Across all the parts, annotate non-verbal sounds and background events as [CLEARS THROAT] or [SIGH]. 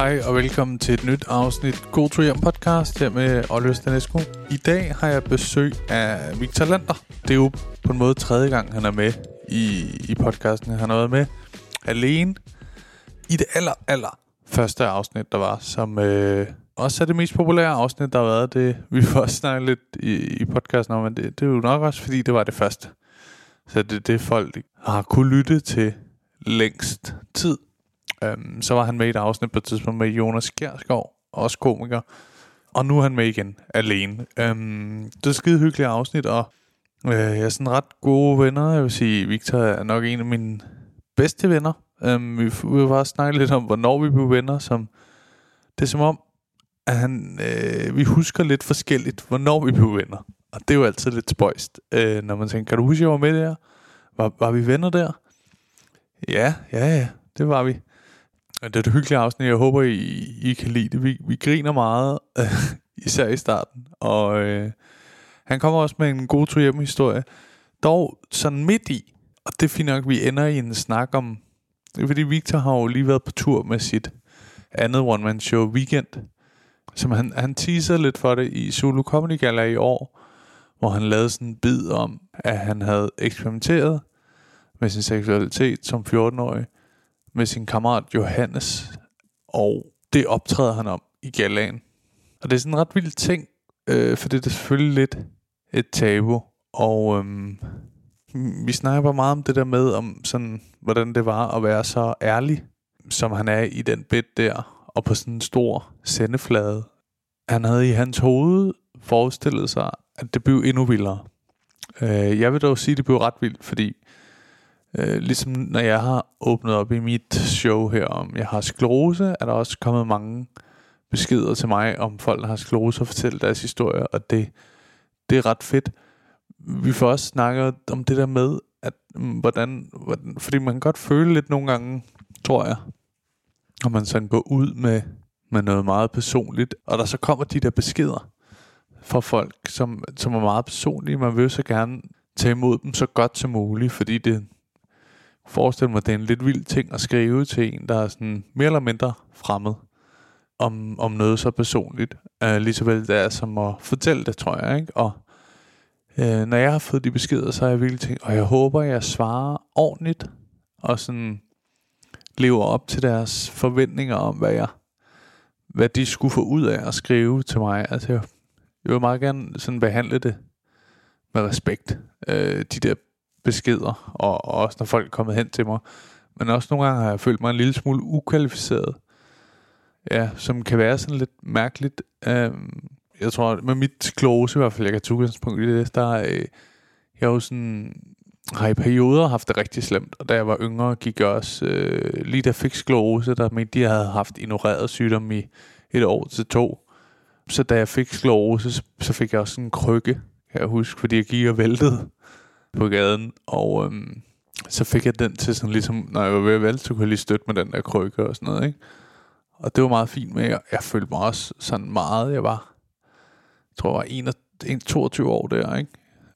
Hej og velkommen til et nyt afsnit God to podcast her med Oliver Stanescu. I dag har jeg besøg af Victor Lander. Det er jo på en måde tredje gang, han er med i, i podcasten. Han har været med alene i det aller, aller første afsnit, der var, som øh, også er det mest populære afsnit, der har været. Det, [LAUGHS] vi får også snakket lidt i, i podcasten om, men det, det er jo nok også, fordi det var det første. Så det er det, folk har kunne lytte til længst tid. Øhm, så var han med i et afsnit på et tidspunkt med Jonas Kjærsgaard, også komiker. Og nu er han med igen, alene. Øhm, det er et skide hyggeligt afsnit, og øh, jeg er sådan ret gode venner. Jeg vil sige, Victor er nok en af mine bedste venner. Øhm, vi, vi vil bare snakke lidt om, hvornår vi blev venner. Som, det er som om, at han, øh, vi husker lidt forskelligt, hvornår vi blev venner. Og det er jo altid lidt spøjst, øh, når man tænker, kan du huske, jeg var med der? Var, var vi venner der? Ja, ja, ja, det var vi. Det er et hyggeligt afsnit. Jeg håber, I, I kan lide det. Vi, vi griner meget, [LAUGHS] især i starten. Og øh, han kommer også med en god tur hjem historie. Dog sådan midt i, og det er fint nok, vi ender i en snak om... Det er fordi Victor har jo lige været på tur med sit andet one-man-show Weekend. Som han, han teaser lidt for det i Zulu Comedy Gala i år, hvor han lavede sådan en bid om, at han havde eksperimenteret med sin seksualitet som 14-årig med sin kammerat Johannes, og det optræder han om i galaen. Og det er sådan en ret vild ting, øh, for det er selvfølgelig lidt et tabu, og øhm, vi snakker bare meget om det der med, om sådan, hvordan det var at være så ærlig, som han er i den bed der, og på sådan en stor sendeflade. Han havde i hans hoved forestillet sig, at det blev endnu vildere. Øh, jeg vil dog sige, at det blev ret vildt, fordi Øh, ligesom når jeg har åbnet op i mit show her om, jeg har sklerose, er der også kommet mange beskeder til mig om folk, der har sklerose og fortælle deres historie, og det, det er ret fedt. Vi får også snakket om det der med, at mm, hvordan, hvordan, fordi man kan godt føle lidt nogle gange, tror jeg, når man sådan går ud med, med noget meget personligt, og der så kommer de der beskeder fra folk, som, som er meget personlige. Man vil så gerne tage imod dem så godt som muligt, fordi det, forestille mig, det er en lidt vild ting at skrive til en, der er sådan mere eller mindre fremmed om, om noget så personligt. Uh, lige så vel det er som at fortælle det, tror jeg. Ikke? Og uh, når jeg har fået de beskeder, så har jeg virkelig tænkt, og jeg håber, jeg svarer ordentligt, og sådan lever op til deres forventninger om, hvad jeg hvad de skulle få ud af at skrive til mig. Altså, jeg, jeg vil meget gerne sådan behandle det med respekt. Øh, de der beskeder, og, og også når folk er kommet hen til mig. Men også nogle gange har jeg følt mig en lille smule ukvalificeret. Ja, som kan være sådan lidt mærkeligt. Øh, jeg tror, med mit close, i hvert fald, jeg kan tage udgangspunkt i det, der øh, jeg jo sådan, har i perioder haft det rigtig slemt, og da jeg var yngre, gik jeg også, øh, lige da jeg fik sklerose, der mente de, havde haft ignoreret sygdom i et år til to. Så da jeg fik sklerose, så, så fik jeg også en krykke, kan jeg huske, fordi jeg gik og væltede på gaden, og øhm, så fik jeg den til sådan ligesom, når jeg var ved at vælte, så kunne jeg lige støtte med den der krykke og sådan noget, ikke? Og det var meget fint med, jeg, jeg følte mig også sådan meget, jeg var, jeg tror jeg var 21, 22 år der, ikke?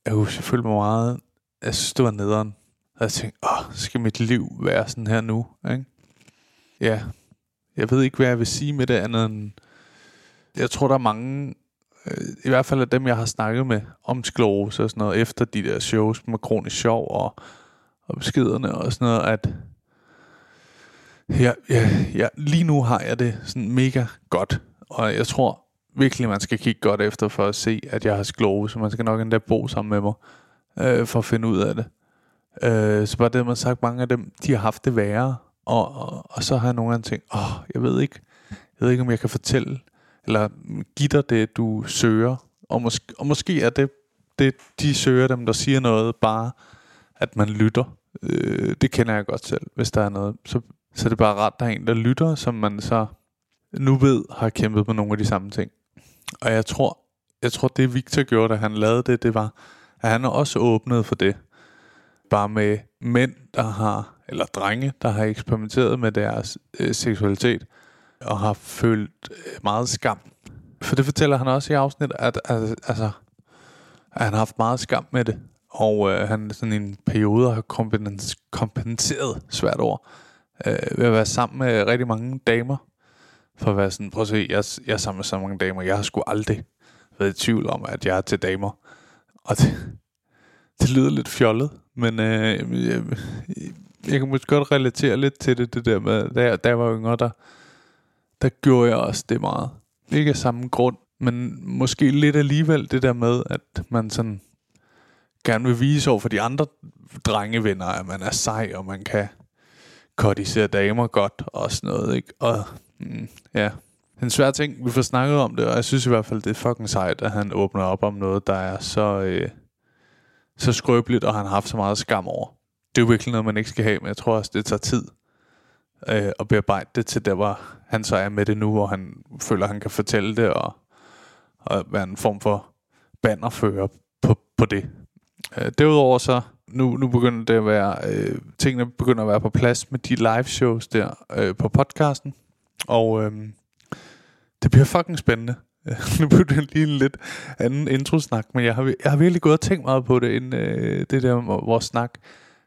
Jeg husker, jeg følte mig meget, jeg synes, det var nederen. Og jeg tænkte, åh, skal mit liv være sådan her nu, ikke? Ja, jeg ved ikke, hvad jeg vil sige med det andet end, jeg tror, der er mange Øh, i hvert fald af dem, jeg har snakket med om sklerose og sådan noget, efter de der shows med kronisk sjov og, og beskederne og sådan noget, at ja, ja, ja, lige nu har jeg det sådan mega godt, og jeg tror virkelig, man skal kigge godt efter for at se, at jeg har sklerose. Man skal nok endda bo sammen med mig, øh, for at finde ud af det. Øh, så bare det, man har sagt, mange af dem, de har haft det værre, og, og, og så har jeg nogle gange tænkt, åh, jeg ved ikke, jeg ved ikke, om jeg kan fortælle eller give dig det, du søger. Og, måske, og måske er det, det, de søger dem, der siger noget, bare at man lytter. Øh, det kender jeg godt selv, hvis der er noget. Så, så det er bare ret, der er en, der lytter, som man så nu ved har kæmpet med nogle af de samme ting. Og jeg tror, jeg tror det Victor gjorde, da han lavede det, det var, at han også åbnet for det. Bare med mænd, der har, eller drenge, der har eksperimenteret med deres øh, seksualitet og har følt øh, meget skam. For det fortæller han også i afsnit, at, at, altså, at han har haft meget skam med det. Og øh, han sådan i en periode har kompenseret, svært over, øh, ved at være sammen med rigtig mange damer. For at være sådan, prøv at se, jeg, jeg er sammen med så mange damer, jeg har sgu aldrig været i tvivl om, at jeg er til damer. Og det, [LAUGHS] det lyder lidt fjollet, men øh, jeg, jeg kan måske godt relatere lidt til det, det der med, da jeg, da jeg var yngre, der, der gjorde jeg også det meget. Ikke af samme grund, men måske lidt alligevel det der med, at man sådan gerne vil vise over for de andre drengevenner, at man er sej, og man kan kodisere damer godt og sådan noget, ikke? Og mm, ja, en svær ting. Vi får snakket om det, og jeg synes i hvert fald, det er fucking sejt, at han åbner op om noget, der er så, øh, så skrøbeligt, og han har haft så meget skam over. Det er jo virkelig noget, man ikke skal have, men jeg tror også, det tager tid øh, og bearbejde det til der, hvor han så er med det nu, hvor han føler, han kan fortælle det, og, og være en form for bannerfører på, på det. Øh, derudover så, nu, nu begynder det at være, øh, tingene begynder at være på plads med de live shows der øh, på podcasten, og øh, det bliver fucking spændende. [LAUGHS] nu blev det lige en lidt anden introsnak, men jeg har, jeg har virkelig gået og tænkt meget på det, inden øh, det der vores snak.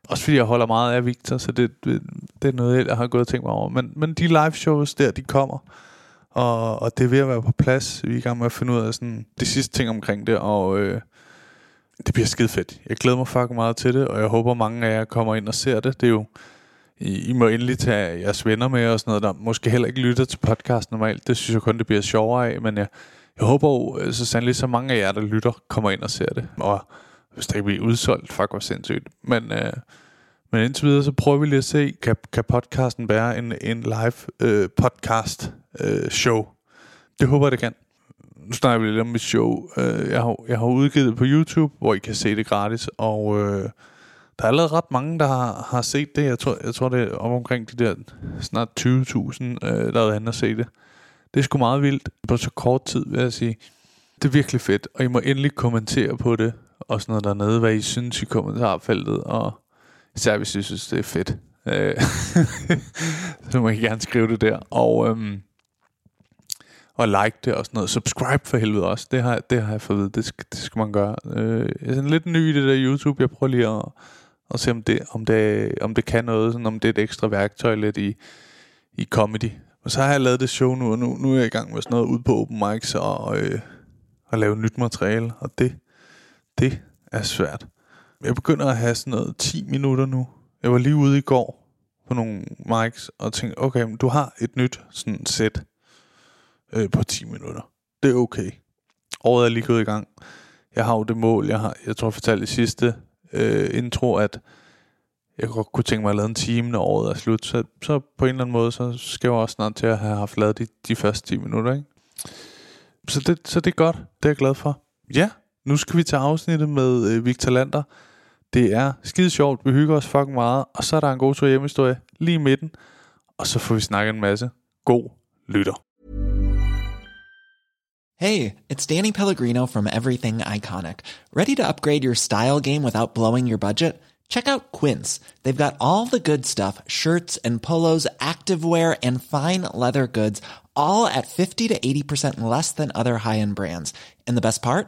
Også fordi jeg holder meget af Victor, så det, det, det er noget, jeg har gået og tænkt mig over. Men, men de live shows der, de kommer, og, og det er ved at være på plads. Vi er i gang med at finde ud af sådan, de sidste ting omkring det, og øh, det bliver skide fedt. Jeg glæder mig fucking meget til det, og jeg håber, mange af jer kommer ind og ser det. Det er jo, I, I må endelig tage jeres venner med og sådan noget, der måske heller ikke lytter til podcast normalt. Det synes jeg kun, det bliver sjovere af, men jeg, jeg håber jo øh, så sandelig, så mange af jer, der lytter, kommer ind og ser det. Og hvis det kan blive udsolgt, fuck hvor sindssygt. Men, øh, men indtil videre, så prøver vi lige at se, kan, kan podcasten være en, en live øh, podcast øh, show. Det håber jeg, det kan. Nu snakker vi lidt om mit show. Øh, jeg, har, jeg har udgivet det på YouTube, hvor I kan se det gratis, og øh, der er allerede ret mange, der har, har set det. Jeg tror, jeg tror det er om omkring de der snart 20.000, øh, der har været at se det. Det er sgu meget vildt på så kort tid, vil jeg sige. Det er virkelig fedt, og I må endelig kommentere på det og sådan noget dernede, hvad I synes i kommentarfeltet, og især hvis I synes, det er fedt. Øh, [LAUGHS] så må I gerne skrive det der. Og, øhm, og like det og sådan noget. Subscribe for helvede også. Det har, det har jeg fået det skal, det skal man gøre. Øh, jeg er sådan lidt ny i det der YouTube. Jeg prøver lige at, at se, om det, om, det, om det kan noget. Sådan, om det er et ekstra værktøj lidt i, i comedy. Og så har jeg lavet det show nu, og nu, nu er jeg i gang med sådan noget ud på open mics og, øh, og lave nyt materiale. Og det, det er svært. Jeg begynder at have sådan noget 10 minutter nu. Jeg var lige ude i går på nogle mics og tænkte, okay, men du har et nyt sådan sæt øh, på 10 minutter. Det er okay. Året er lige gået i gang. Jeg har jo det mål, jeg har, jeg tror jeg fortalte i sidste øh, intro, at jeg godt kunne tænke mig at lave en time, når året er slut. Så, så på en eller anden måde, så skal jeg også snart til at have haft lavet de, de første 10 minutter. Ikke? Så, det, så det er godt. Det er jeg glad for. Ja, nu skal vi til afsnittet med øh, Victor Lander. Det er skide sjovt, vi hygger os fucking meget, og så er der en god tur hjemmehistorie lige i midten, og så får vi snakket en masse. God lytter. Hey, it's Danny Pellegrino from Everything Iconic. Ready to upgrade your style game without blowing your budget? Check out Quince. They've got all the good stuff, shirts and polos, activewear and fine leather goods, all at 50 to 80% less than other high-end brands. And the best part?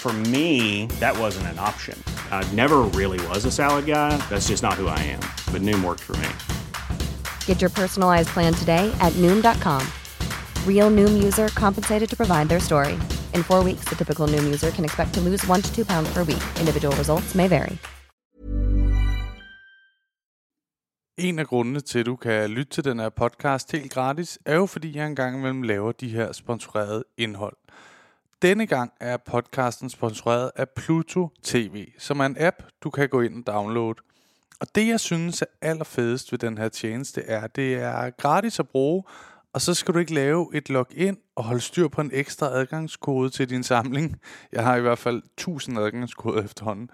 For me, that wasn't an option. I never really was a salad guy. That's just not who I am. But Noom worked for me. Get your personalized plan today at Noom.com. Real Noom user compensated to provide their story. In four weeks, the typical Noom user can expect to lose one to two pounds per week. Individual results may vary. En af grundene til, at du kan lytte til den her podcast helt gratis, er jo fordi jeg engang imellem laver de her sponsorerede indhold. Denne gang er podcasten sponsoreret af Pluto TV, som er en app, du kan gå ind og downloade. Og det, jeg synes er allerfedest ved den her tjeneste, er, at det er gratis at bruge, og så skal du ikke lave et login og holde styr på en ekstra adgangskode til din samling. Jeg har i hvert fald 1000 adgangskoder efterhånden.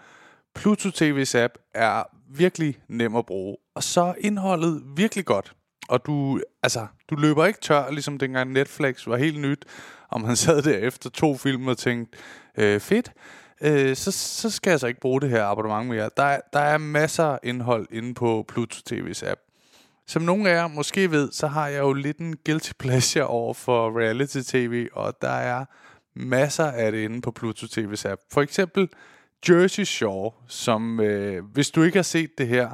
Pluto TV's app er virkelig nem at bruge, og så er indholdet virkelig godt og du, altså, du løber ikke tør, ligesom dengang Netflix var helt nyt, og man sad der efter to film og tænkte, øh, fedt, øh, så, så skal jeg så ikke bruge det her abonnement mere. Der, er- der er masser af indhold inde på Pluto TV's app. Som nogle af jer måske ved, så har jeg jo lidt en guilty pleasure over for reality-tv, og der er masser af det inde på Pluto TV's app. For eksempel Jersey Shore, som øh, hvis du ikke har set det her,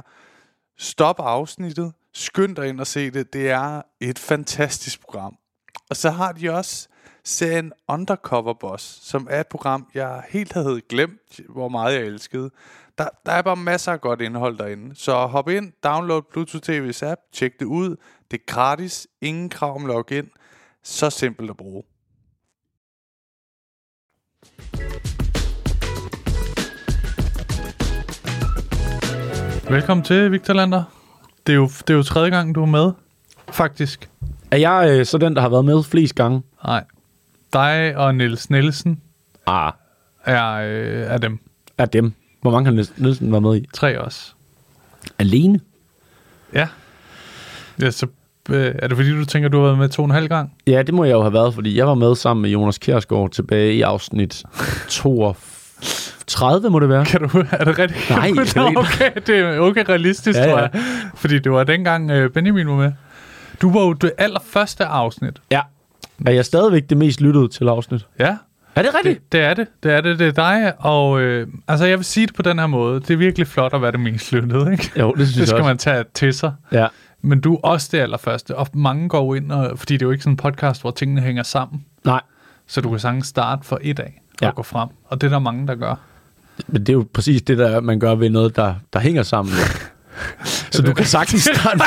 stop afsnittet, skynd dig ind og se det. Det er et fantastisk program. Og så har de også serien Undercover Boss, som er et program, jeg helt havde glemt, hvor meget jeg elskede. Der, der er bare masser af godt indhold derinde. Så hop ind, download Pluto TV's app, tjek det ud. Det er gratis, ingen krav om login. Så simpelt at bruge. Velkommen til, Victor Lander. Det er jo, det er jo tredje gang, du er med, faktisk. Er jeg øh, så den, der har været med flest gange? Nej. Dig og Niels Nielsen Ah, er, øh, er dem. er dem. Hvor mange har Niels Nielsen været med i? Tre også. Alene? Ja. Ja, så øh, er det fordi, du tænker, du har været med to og en halv gang? Ja, det må jeg jo have været, fordi jeg var med sammen med Jonas Kjærsgaard tilbage i afsnit [LAUGHS] 32, må det være. Kan du, er det rigtigt? Nej, [LAUGHS] det er ikke- okay, det er okay realistisk, Ja, ja, tror jeg. Fordi det var dengang øh, Benjamin var med. Du var jo det allerførste afsnit. Ja. Er jeg stadigvæk det mest lyttede til afsnit? Ja, Er det rigtigt? det, det er det. Det er det. Det er dig. Og øh, altså, jeg vil sige det på den her måde. Det er virkelig flot at være det mest lyttede, ikke? Jo, det synes Det jeg skal også. man tage til sig. Ja. Men du er også det allerførste. Og mange går ind, og, fordi det er jo ikke sådan en podcast, hvor tingene hænger sammen. Nej, Så du kan sagtens starte for et af og Ja. gå frem. Og det er der mange, der gør. Men det er jo præcis det, der man gør ved noget, der, der hænger sammen. Ja. [LAUGHS] så du kan sagtens starte...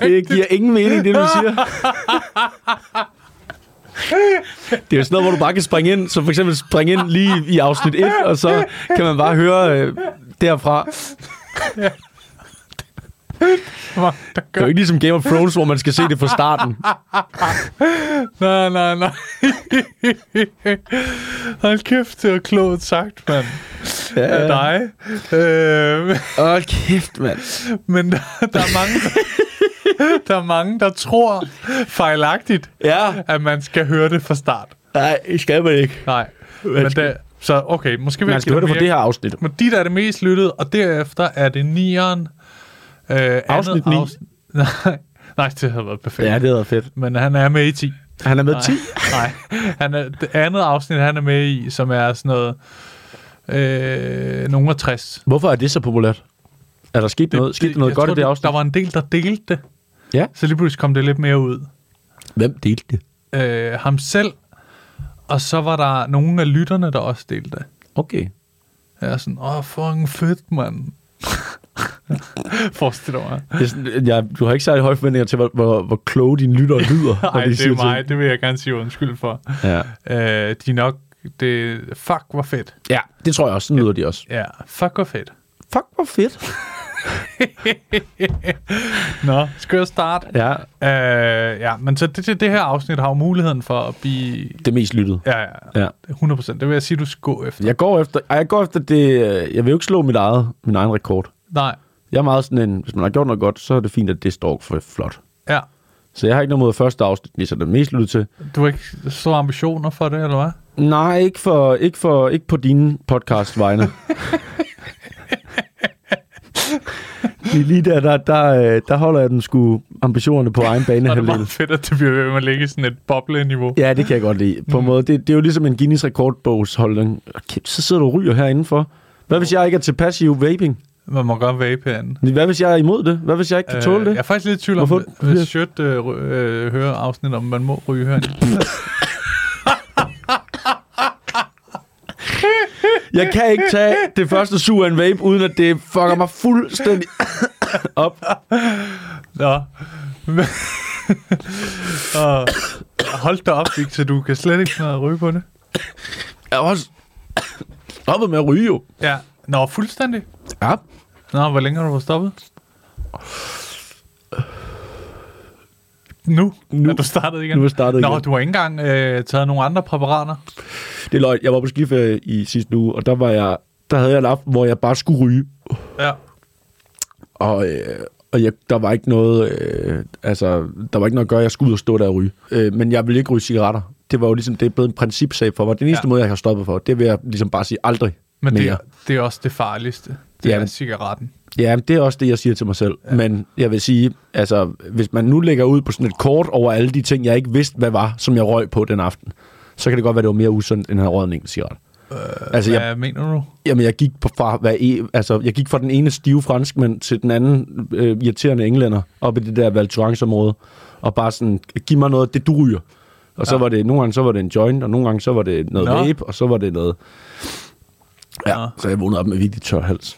det giver ingen mening, det du siger. Det er jo sådan noget, hvor du bare kan springe ind, så for eksempel springe ind lige i afsnit 1, og så kan man bare høre øh, derfra. Det er jo ikke ligesom Game of Thrones, hvor man skal se det fra starten. [LAUGHS] Nej, nej, nej. [LAUGHS] Hold kæft, det er klogt sagt, mand. Ja. Af dig. Øh, Åh, kæft, mand. men der, der, er mange, der er mange, der tror fejlagtigt, Ja, at man skal høre det fra start. nej, det skal man ikke. Nej. Men skal- det, så okay, måske vil Man skal høre det fra det her afsnit. Men dit er det mest lyttede, og derefter er det nieren. Øh, andet Afsnit ni. afsnit- [LAUGHS] Nej, nej, det havde været perfekt. Ja, det er fedt. Men han er med i 10. Han er med 10. [LAUGHS] Nej, han er, det andet afsnit, han er med i, som er sådan noget... Øh, nogen af 60. Hvorfor er det så populært? Er der sket noget, sket der noget godt tror, i det afsnit? Der var en del, der delte det. Ja. Så lige pludselig kom det lidt mere ud. Hvem delte det? Øh, ham selv, og så var der nogle af lytterne, der også delte det. Okay. Jeg er sådan, åh, fucking fedt, mand. [LAUGHS] [LAUGHS] Forestil dig mig. Det er sådan, ja, du har ikke særlig høje forventninger til, hvor, hvor, hvor kloge dine lyttere lyder. [LAUGHS] Nej, de det er mig. Det vil jeg gerne sige undskyld for. Ja. Øh, de er nok... Det, fuck, hvor fedt. ja, det tror jeg også. Sådan lyder de også. Ja, fuck, hvor fedt. Fuck, hvor fedt. [LAUGHS] Nå, skal jeg starte? Ja, Øh, ja, men så det, det, det her afsnit har jo muligheden for at blive... det mest lyttede. Ja, ja, Ja. 100 procent. Det vil jeg sige, du skal gå efter. Jeg går efter, jeg går efter det... øh, Jeg vil jo ikke slå mit eget, min egen rekord. Nej, Jeg er meget sådan en... Hvis man har gjort noget godt, så er det fint, at det står for flot. ja. Så jeg har ikke noget mod første afsnit, lige så det mest lyttet til. Du har ikke store ambitioner for det, eller hvad? Nej, ikke, for, ikke, for, ikke på dine podcast vegne. [LAUGHS] lige, der, der, der, øh, der holder jeg den sgu ambitionerne på [LAUGHS] egen bane. Det er meget fedt, at det bliver ved med at ligge i sådan et boble-niveau. Ja, det kan jeg godt lide. På en måde. Det, det er jo ligesom en Guinness rekordbogsholdning. Kæft, så sidder du og ryger herinde for. Hvad hvis jeg ikke er til passiv vaping? Man må godt vape herinde. Hvad hvis jeg er imod det? Hvad hvis jeg ikke kan tåle Øh, det? Jeg er faktisk lidt i tvivl om, Hvorfor? hvis Sjøt øh, øh, hører afsnit om, man må ryge herinde. [LAUGHS] Jeg kan ikke tage det første sug af en vape, uden at det fucker mig fuldstændig op. Nå. [LAUGHS] Og hold da op, Victor. Du kan slet ikke at ryge på det. Jeg er også stoppet med at ryge jo. Ja. Nå, fuldstændig. Ja. Nå, hvor længe har du været stoppet? Nu? Nu. Er du startet igen? Nu er startet Nå, igen. du har ikke engang øh, taget nogle andre præparater? Det er løgn. Jeg var på skiferie i sidste uge, og der, var jeg, der havde jeg en aften, hvor jeg bare skulle ryge. Ja. Og, øh, og jeg, der var ikke noget, øh, altså, der var ikke noget at gøre, jeg skulle ud og stå der og ryge. Øh, men jeg ville ikke ryge cigaretter. Det var jo ligesom, det er blevet en principsag for mig. Den eneste ja. måde, jeg har stoppet for, det vil jeg ligesom bare sige aldrig Men mere. det, er- det er også det farligste. Det Ja. er cigaretten. Ja, det er også det, jeg siger til mig selv. Ja. Men jeg vil sige, altså, hvis man nu lægger ud på sådan et kort over alle de ting, jeg ikke vidste, hvad var, som jeg røg på den aften, så kan det godt være, det var mere usundt, end at have røget en enkelt cigaret. Øh, altså, Hvad jeg, mener du? jamen, jeg gik, på, fra, hvad, e- altså, jeg gik fra den ene stive franskmand til den anden øh, irriterende englænder op i det der Val Thorens-område, og bare sådan, giv mig noget, det du ryger. Og så Ja. var det, nogle gange så var det en joint, og nogle gange så var det noget Nå. vape, og så var det noget... Ja, så jeg vågnede op med virkelig tør hals.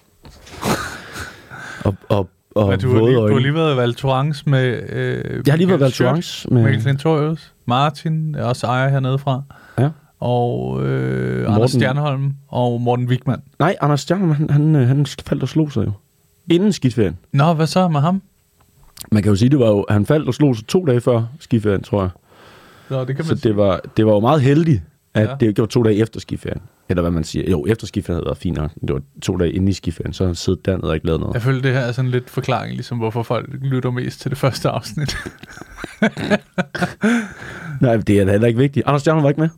og, og, og Men du, har lige, du har lige været i Val Thorens med... Øh, Jeg har lige været Michael Val Schørt, Thorens med... Mikkel Klintorius, Martin, også ejer hernede fra, Ja. og øh, Anders Morten. Stjernholm og Morten Wigman. Nej, Anders Stjerner, han, han, øh, han faldt og slog sig jo. Inden skiferien. Nå, hvad så med ham? Man kan jo sige, det var jo, han faldt og slog sig to dage før skiferien, tror jeg. Nå, det kan Så man sige. det var, det var jo meget heldigt, at ja. det, det var to dage efter skiferien. Eller hvad man siger. Jo, efter skiferien havde været fint nok. Det var to dage inde i skiferien, så siddet dernede og ikke lavet noget. Jeg føler, det her er sådan lidt forklaring, ligesom hvorfor folk lytter mest til det første afsnit. [LAUGHS] Nej, det er da heller ikke vigtigt. Anders Stjerner var ikke med.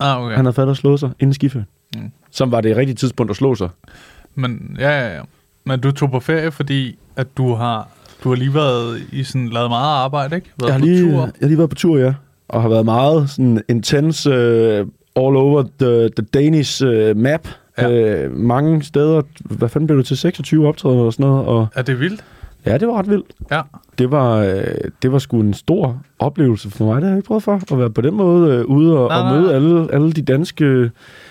ah, okay. Han havde faldet og slået sig inden skiferien. Mm. Som var det rigtige tidspunkt at slå sig. Men, ja, ja, ja. Men du tog på ferie, fordi at du har, du har lige været i sådan, lavet meget arbejde, ikke? Været Jeg har, lige, jeg har lige været på tur, ja. Og har været meget sådan intense uh, all over the, the Danish uh, map. Ja. Uh, mange steder. Hvad fanden blev det til? 26 optrædener og sådan noget. Og Er det vildt? ja, det var ret vildt. Ja. Det var, øh, det var sgu en stor oplevelse for mig. Det har jeg ikke prøvet for. At være på den måde øh, ude og, Nej, og nej. møde alle, alle de danske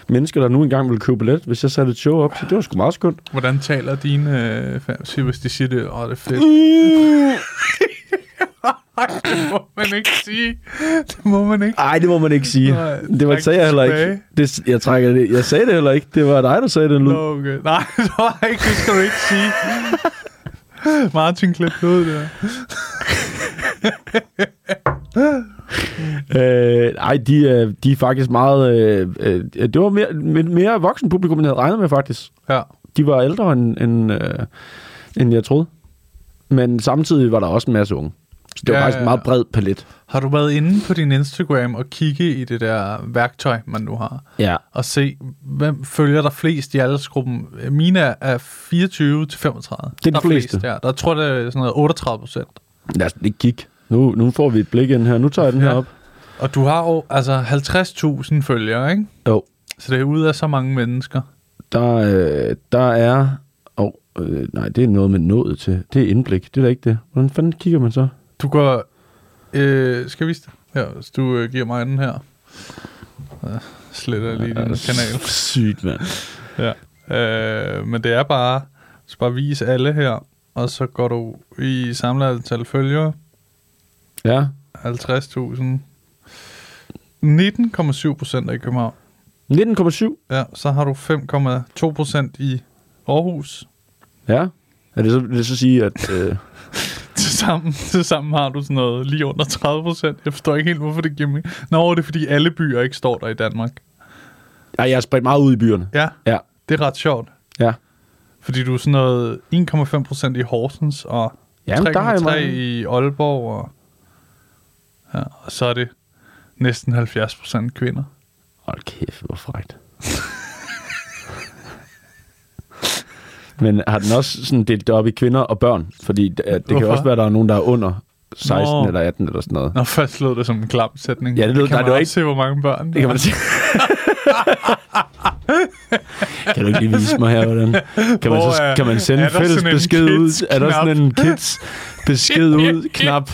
mennesker, der nu engang ville købe billet, hvis jeg satte et show op. Så det var sgu meget skønt. Hvordan taler dine øh, fans, hvis de siger det? Åh, det er fedt. [LAUGHS] Ej, det må man ikke sige. Det må man ikke. Nej, det må man ikke sige. Nej, det var, træk sagde jeg heller ikke. Det, jeg, trækker det. jeg sagde det heller ikke. Det var dig, der sagde den lyd. Nå, okay. Nej, [LAUGHS] det var ikke, det skal du ikke sige. Martin klædte ud der. [LAUGHS] Øh, nej, de, er- de er faktisk meget... Øh, øh, det var mere, mere- mere voksen publikum, end jeg havde regnet med, faktisk. Ja. De var ældre, end, end, øh, end jeg troede. Men samtidig var der også en masse unge. Så det var Ja, faktisk ja, en meget bred palet. Har du været inde på din Instagram og kigge i det der værktøj, man nu har? Ja. Og se, hvem følger der flest i aldersgruppen? Mine er 24 til 35. de der er fleste. Flest, ja. Der tror jeg, det er sådan noget 38 procent. Lad os lige kigge. Nu, nu får vi et blik ind her. Nu tager jeg den her Ja. op. Og du har jo altså 50.000 følgere, ikke? Jo. Så det er ud af så mange mennesker. Der, øh, der er... Oh, øh, nej, det er noget med nået til. Det er indblik. Det er da ikke det. Hvordan fanden kigger man så? Du går... Øh, skal jeg vise det? Her, hvis du øh, giver mig den her. Så sletter jeg lige din kanal. [LAUGHS] Sygt, mand. Ja. Øh, men det er bare... Så bare vise alle her. Og så går du i samlet antal følgere. Ja. 50.000. 19,7 procent i København. 19,7. Ja, så har du 5,2 procent i Aarhus. Ja. Er det så, vil det så sige, at... Øh, [LAUGHS] Tilsammen, tilsammen har du sådan noget lige under 30 procent. Jeg forstår ikke helt, hvorfor det giver mig. Nå, det er fordi alle byer ikke står der i Danmark. ej, jeg er spredt meget ud i byerne. Ja, Ja. det er ret sjovt. Ja. Fordi du er sådan noget 1,5 procent i Horsens, og Jamen, der er 3,3 meget- i Aalborg, og, ja, og så er det næsten 70 procent kvinder. Hold kæft, hvor frækt. Men har den også sådan delt det op i kvinder og børn? Fordi det, det kan jo også være, at der er nogen, der er under 16 Nå. eller 18 eller sådan noget. Når først lød det som en klam sætning. Ja, det lød- kan nej, man det ikke- se, hvor mange børn Det kan man sige. [LAUGHS] kan du ikke lige vise mig her, hvordan? Kan man, så, kan man sende en fælles en besked ud? Er der sådan en kids besked [LAUGHS] ud knap?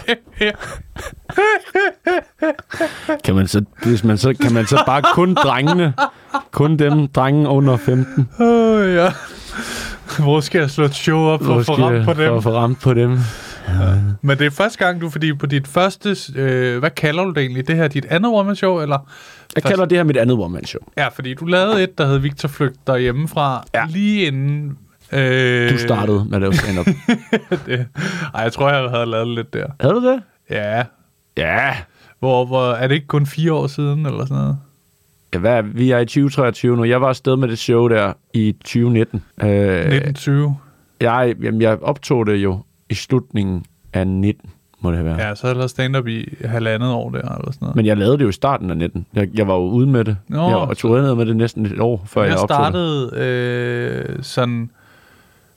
Kan man så, hvis man så, kan man så bare kun drengene, kun dem, drenge under 15, Åh, ja. [LAUGHS] Skal jeg slå et show op for at få Måske ramt på dem? For at få ramt på dem. Men det er første gang, du, fordi på dit første, øh, hvad kalder du det egentlig? Det her er dit andet one-man-show, eller? Jeg kalder det her mit andet one-man-show. Ja, fordi du lavede et, der hed Victor Flygt derhjemmefra, ja. Ja. lige inden... Øh, Du startede med at lave stand-up. [LAUGHS] det. Ej, jeg tror, jeg havde lavet lidt der. Havde du det? Ja, Ja. Hvor, hvor, er det ikke kun fire år siden, eller sådan noget? Hvad, vi er i 2023 nu. Jeg var afsted med det show der i 2019. Øh, 1920. jeg, jamen, jeg optog det jo i slutningen af 19, må det have været. Ja. Så er der stand-up i halvandet år der, eller sådan noget. Men jeg lavede det jo i starten af 19. Jeg, jeg var jo ude med det. Nå, jeg var turneret med det næsten et år, før jeg, jeg optog det. startede øh, sådan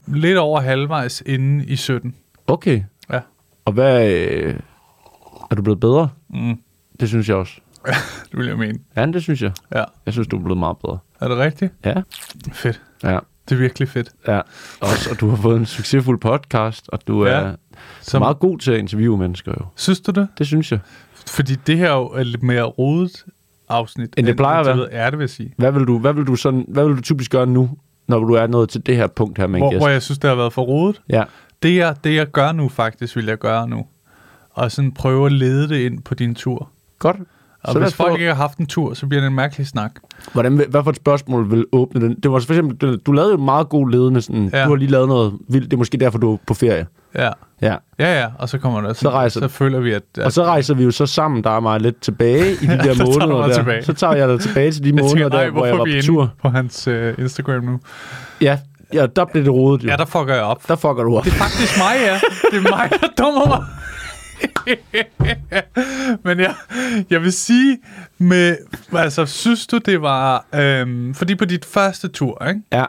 lidt over halvvejs inden i 17. Okay. Ja. Og hvad... Øh, er du blevet bedre? Mm. Det synes jeg også. [LAUGHS] Det vil jeg mene. Ja, det synes jeg. Ja. Jeg synes, du er blevet meget bedre. Er det rigtigt? Ja. Fedt. Ja. Det er virkelig fedt. Ja. Også, og du har fået en succesfuld podcast, og du er så meget god til at interviewe mennesker jo. Synes du det? Det synes jeg. Fordi det her er lidt mere rodet afsnit. End det plejer at være. Ja, det vil jeg sige. Hvad vil du, hvad vil du, sådan, hvad vil du typisk gøre nu, når du er nået til det her punkt her med en Hvor, gæst? hvor jeg synes, det har været for rodet. Ja. Det jeg, det jeg gør nu faktisk, vil jeg gøre nu. Og sådan prøve at lede det ind på din tur. Godt. Og Så hvis os få- folk ikke har haft en tur, så bliver det en mærkelig snak. Hvordan, hvad for et spørgsmål vil åbne den? Det var for eksempel, du, lavede jo meget god ledende. Sådan, Ja. Du har lige lavet noget vildt. Det er måske derfor, du er på ferie. Ja. Ja. Ja, ja, og så kommer der Så rejser så føler vi, at, at Og så rejser vi jo så sammen, der er mig lidt tilbage i de [LAUGHS] der så tager du måneder der. tilbage. Så tager jeg dig tilbage til de [LAUGHS] måneder tænker, der, hvor jeg var på tur. på hans uh, Instagram nu? Ja, ja, der blev det rodet jo. Ja, der fucker jeg op. der fucker du op. Det er faktisk mig, ja. Det er mig, der dummer mig. [LAUGHS] [LAUGHS] Men jeg, jeg vil sige, med, altså, synes du, det var... Øhm, fordi på dit første tur, ikke, Ja.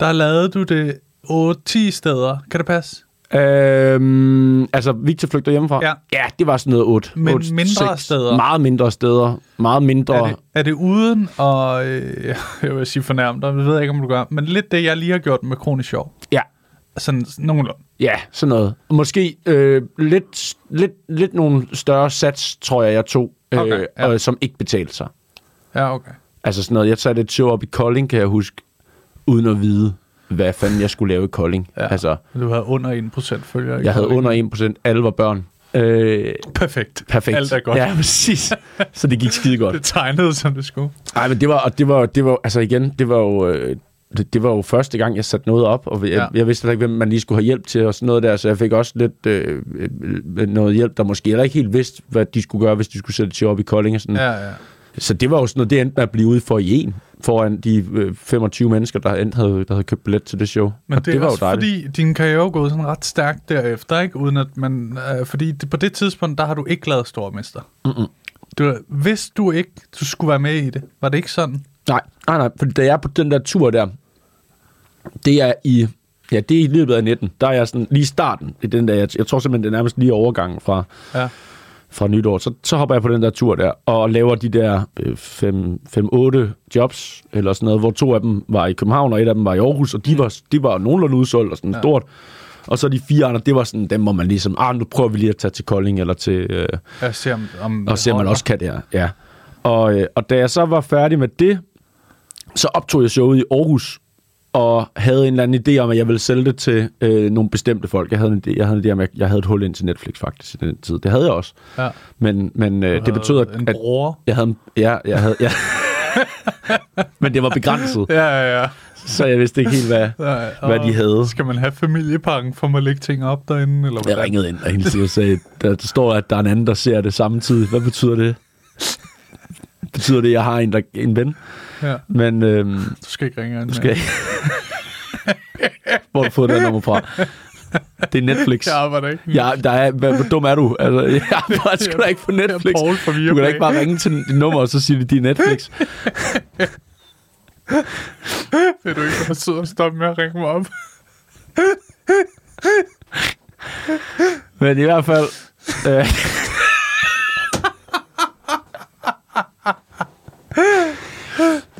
der lavede du det 8-10 steder. Kan det passe? Øhm, altså, Victor flygter hjemmefra? Ja. ja det var sådan noget 8. Men 8, mindre 6. steder? Meget mindre steder. Meget mindre... Er det, er det uden og øh, [LAUGHS] jeg vil sige fornærmt dig, det ved jeg ikke, om du gør, men lidt det, jeg lige har gjort med kronisk sjov. Ja. Sådan nogenlunde. Ja, sådan noget. Måske øh, lidt, lidt, lidt nogle større sats, tror jeg, jeg tog, øh, Okay, ja. øh, som ikke betalte sig. Ja, okay. Altså sådan noget. Jeg satte et show op i Kolding, kan jeg huske, uden at vide, hvad fanden jeg skulle lave i Kolding. Ja. Altså, Du havde under 1% følgere. i jeg havde Kolding. under 1%. Alle var børn. Øh, Perfekt. perfekt. Alt er godt. Ja, præcis. Så det gik skide godt. [LAUGHS] Det tegnede, som det skulle. Nej, men det var, og det var, det var, altså igen, det var jo, øh, det, det var jo første gang, jeg satte noget op, og jeg, Ja. jeg vidste ikke, hvem man lige skulle have hjælp til og sådan noget der, så jeg fik også lidt øh, øh, noget hjælp, der måske heller ikke helt vidste, hvad de skulle gøre, hvis de skulle sætte show op i Kolding og sådan. Ja. Ja. Så det var jo sådan noget, det endte med at blive ude for i en, foran de øh, 25 mennesker, der, endte havde, der havde købt billet til det show. Men og det, det var jo dejligt. fordi, din karriere er gået sådan ret stærkt derefter, ikke? Uden at man... Øh, fordi det, på det tidspunkt, der har du ikke lavet stormester. Mm-mm. Du, hvis du ikke du skulle være med i det, var det ikke sådan? Nej, nej, nej, for da jeg er på den der tur der, det er i, ja, det er i løbet af 19, der er jeg sådan lige starten, i den der, jeg, jeg tror simpelthen, det er nærmest lige overgangen fra, Ja. fra nytår, så, så hopper jeg på den der tur der, og laver de der 5-8 jobs, eller sådan noget, hvor to af dem var i København, og et af dem var i Aarhus, og de var, de var nogenlunde udsolgt og sådan ja. stort. Og så de fire andre, det var sådan, dem må man ligesom, ah, nu prøver vi lige at tage til Kolding, eller til, øh, Jeg ser, om, om og se, om man også kan det her. Ja. Og, øh, og da jeg så var færdig med det, så optog jeg showet i Aarhus, og havde en eller anden idé om, at jeg ville sælge det til øh, nogle bestemte folk. Jeg havde en idé, jeg havde en idé om, at jeg havde et hul ind til Netflix faktisk i den tid. Det havde jeg også. Ja. Men, men øh, det betød, at, en at bror. jeg havde... en- Ja, jeg havde... Ja. [LAUGHS] men det var begrænset, Ja, ja, ja. så jeg vidste ikke helt, hvad, [LAUGHS] ja hvad de havde. Skal man have familiepakken, for man lægge ting op derinde? Eller Jeg hvordan? ringede ind og hele tiden og sagde, der, der står, at der er en anden, der ser det samtidig. Hvad betyder det? Betyder det, at jeg har en, der, en ven? Ja, Men øhm, du skal ikke ringe du skal ikke... [LAUGHS] Hvor har du fået det nummer fra? Det er Netflix. Jeg arbejder ikke. Ja, der er, hvad, hvor dum er du? Altså, jeg [LAUGHS] arbejder sgu da ikke på Netflix. Er Du kan da ikke bare ringe til dit nummer, og så sige, at det er Netflix. [LAUGHS] Vil du ikke være sød og stoppe med at ringe mig op? Men i hvert fald... Øh,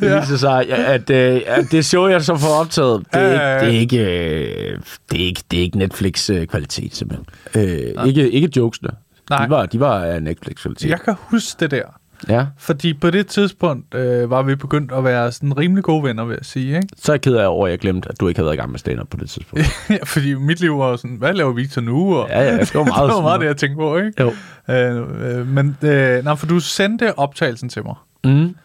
det viser sig, at, øh, at det show, jeg så får optaget, det er, Ja, ikke, ja, det er ikke, øh, det er ikke, det er ikke Netflix-kvalitet, simpelthen. Øh, ikke, ikke jokesene. Nej. De var, de var af Netflix-kvalitet. Jeg kan huske det der. Ja. Fordi på det tidspunkt øh, var vi begyndt at være sådan rimelig gode venner, vil jeg sige. Ikke? Så er jeg ked af over, at jeg glemte, at du ikke havde været i gang med stand på det tidspunkt. [LAUGHS] Ja, fordi mit liv var sådan, hvad laver Victor nu? Og Ja, ja, det var [LAUGHS] meget det var meget det, jeg tænkte på, ikke? Jo. Øh, øh, men, øh, nej, for du sendte optagelsen til mig. Mm.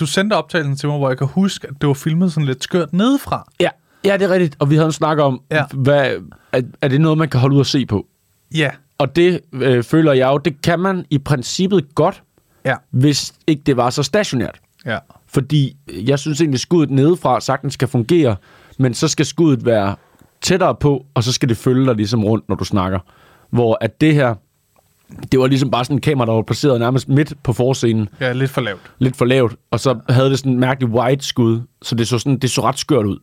Du sendte optagelsen til mig, hvor jeg kan huske, at det var filmet sådan lidt skørt nedefra. Ja. ja, det er rigtigt. Og vi havde en snak om, Ja. hvad, er, er det noget, man kan holde ud og se på? Ja, Og det øh, føler jeg jo, det kan man i princippet godt, Ja. hvis ikke det var så stationært. Ja. Fordi jeg synes egentlig, skuddet nedefra sagtens skal fungere, men så skal skuddet være tættere på, og så skal det følge dig ligesom rundt, når du snakker. Hvor at det her, det var ligesom bare sådan en kamera, der var placeret nærmest midt på forscenen, Ja, lidt for lavt. lidt for lavt, og så havde det sådan en mærkelig wide skud, så det så, sådan, det så ret skørt ud.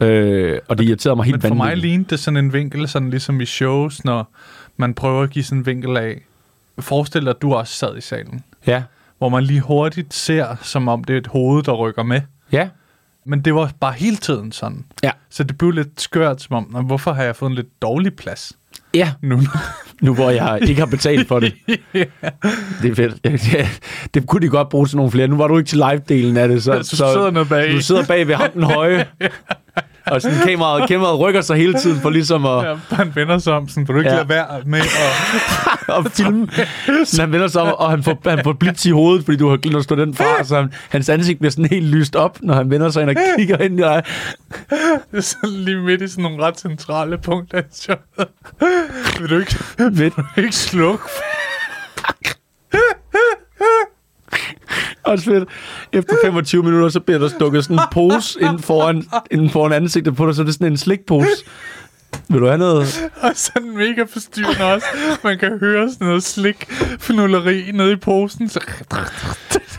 Ja. Øh, og det irriterede mig helt Men for mig vanvittigt. lignede det sådan en vinkel, sådan ligesom i shows, når man prøver at give sådan en vinkel af. Forestil dig, at du også sad i salen, Ja. hvor man lige hurtigt ser, som om det er et hoved, der rykker med. Ja. Men det var bare hele tiden sådan. Ja. Så det blev lidt skørt, som om, "Nå, hvorfor har jeg fået en lidt dårlig plads Ja, nu? nu hvor jeg ikke har betalt for det. [LAUGHS] Det er fedt. Ja, det kunne de godt bruge til nogle flere. Nu var du ikke til live-delen af det, så, Så du sidder bag. Du sidder bag ved ham den høje. [LAUGHS] Og sådan kameraet, kameraet rykker sig hele tiden for ligesom at, ja, han vender sig om, sådan, vil du ikke Ja. lade være med at... [LAUGHS] at filme. Så han vender sig om, og han får, han får blitz i hovedet, fordi du har glemt at stå den fra. Så han, hans ansigt bliver sådan helt lyst op, når han vender sig ind og kigger ind i dig. Det er sådan lige midt i sådan nogle ret centrale punkter. i showet. vil du ikke, vil du ikke slukke? [LAUGHS] Også fedt. Efter 25 minutter, så bliver der stukket sådan en pose inden foran, inden foran ansigtet på dig, så er det sådan en slikpose. Vil du have noget? Og sådan mega forstyrrende også. Man kan høre sådan noget slik fnulleri nede i posen. Så...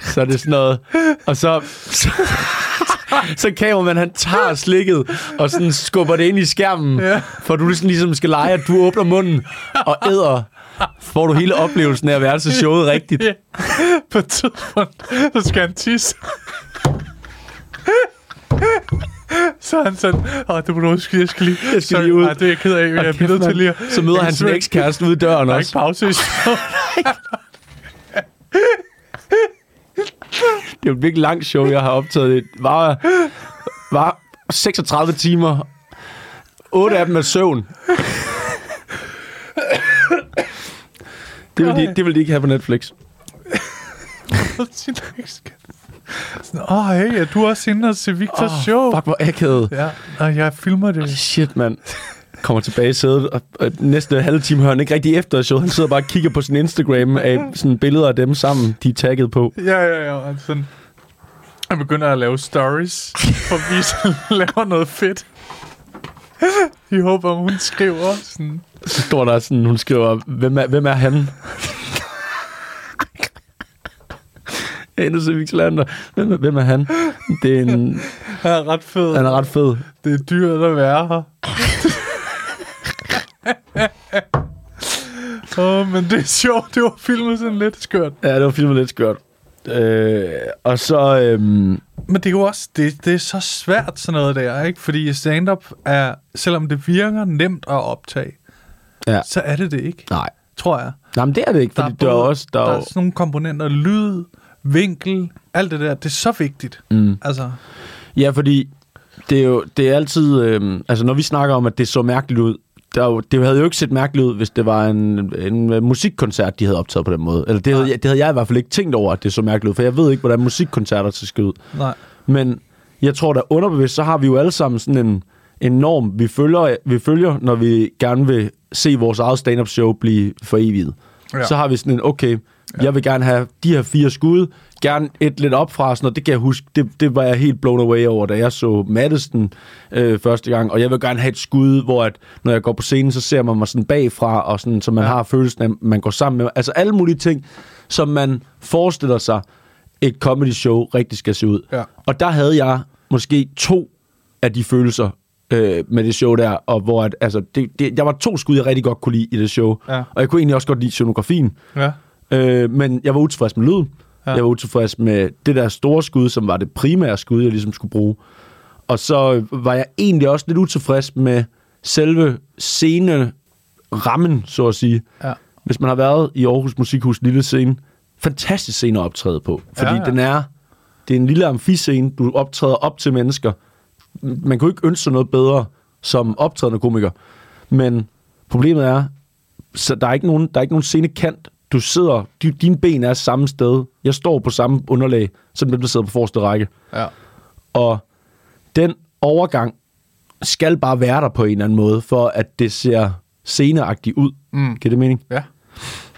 Så er det sådan noget. Og så... så så kameramanden, han tager slikket og sådan skubber det ind i skærmen, Ja. for du sådan ligesom skal lege, at du åbner munden og æder, får du hele oplevelsen af at være til showet [LAUGHS] rigtigt. Ja. På et tidspunkt, så skal han tisse. Så han sådan, åh, det må du huske, jeg skal lige... Jeg skal lige ud. Ej, det er jeg ked af, jeg er kæft, nødt til lige. Så møder han sin ekskæreste ude i døren Der er ikke også. pause i [LAUGHS] showet. Det er jo et virkelig langt show, jeg har optaget. Det var, var 36 timer. 8 af dem er søvn. Det vil, de, det vil de ikke have på Netflix. [LAUGHS] Sådan, åh, hey, er du også inde og se Victors Åh, show? Fuck, hvor akavet. Ja, og jeg filmer det. Shit, mand. Kommer tilbage i sædet, og, og næste halve time hører han ikke rigtig efter showet. Han sidder bare og kigger på sin Instagram af sådan billeder af dem sammen, de er tagget på. Ja, ja, ja. Og sådan, jeg begynder at lave stories, for at vise, at han laver noget fedt. [LAUGHS] Jeg håber, hun skriver sådan, Så står der sådan, hun skriver, hvem er, hvem er han? Hendes Victor Lander. Hvem er, hvem er han? Det er en, han er ret fed. han er ret fed. Det er dyrt at være her. Åh, oh, men det er sjovt. Det var filmet sådan lidt skørt. Ja, det var filmet lidt skørt. Øh, og så... Øhm, Men det er jo også, det, det er så svært sådan noget der, ikke? Fordi stand-up er, selvom det virker nemt at optage, ja, så er det det ikke, nej. tror jeg. Nej, men det er det ikke, Der fordi er, der er både, også... Der der er er sådan nogle komponenter, lyd, vinkel, alt det der, det er så vigtigt. mm. Altså, Ja, fordi det er jo det er altid... Øhm, altså, når vi snakker om, at det så mærkeligt ud, der er jo, det havde jo ikke set mærkeligt ud, hvis det var en, en øh, musikkoncert, de havde optaget på den måde. Eller det havde, jeg- det havde jeg i hvert fald ikke tænkt over, at det så mærkeligt ud, for jeg ved ikke, hvordan musikkoncerter skal ud. nej. Men jeg tror, da underbevidst, så har vi jo alle sammen sådan en, en norm, vi følger, vi følger, når vi gerne vil se vores eget stand-up show blive for evigt. Ja. Så har vi sådan en, okay, ja. jeg vil gerne have de her fire skud, gerne et lidt op fra, sådan, og det kan jeg huske, det, det var jeg helt blown away over, da jeg så Madison øh, første gang, og jeg vil gerne have et skud, hvor at, når jeg går på scenen, så ser man mig sådan bagfra, og sådan, så man ja. Ja. har følelsen af, at man går sammen med, altså alle mulige ting, som man forestiller sig, et comedy show rigtig skal se ud. Ja. Og der havde jeg måske to af de følelser øh, med det show der, og hvor at, altså, det, det, der var to skud, jeg rigtig godt kunne lide i det show. Ja. Og jeg kunne egentlig også godt lide scenografien. Ja. Øh, men jeg var utilfreds med lyden. Ja. Jeg var utilfreds med det der store skud, som var det primære skud, jeg ligesom skulle bruge. Og så var jeg egentlig også lidt utilfreds med selve scene rammen, så at sige. Ja. Hvis man har været i Aarhus Musikhus lille scene, fantastisk scene at optræde på. Fordi ja. ja. den er, det er en lille amfiscene, du optræder op til mennesker. Man kunne ikke ønske sig noget bedre som optrædende komiker. Men problemet er, så der er ikke nogen, der er ikke nogen scenekant. Du sidder, di- dine ben er samme sted. Jeg står på samme underlag, som dem, der sidder på forreste række. Ja. Og den overgang skal bare være der på en eller anden måde, for at det ser sceneagtig ud. Mm. Giver det mening? Ja.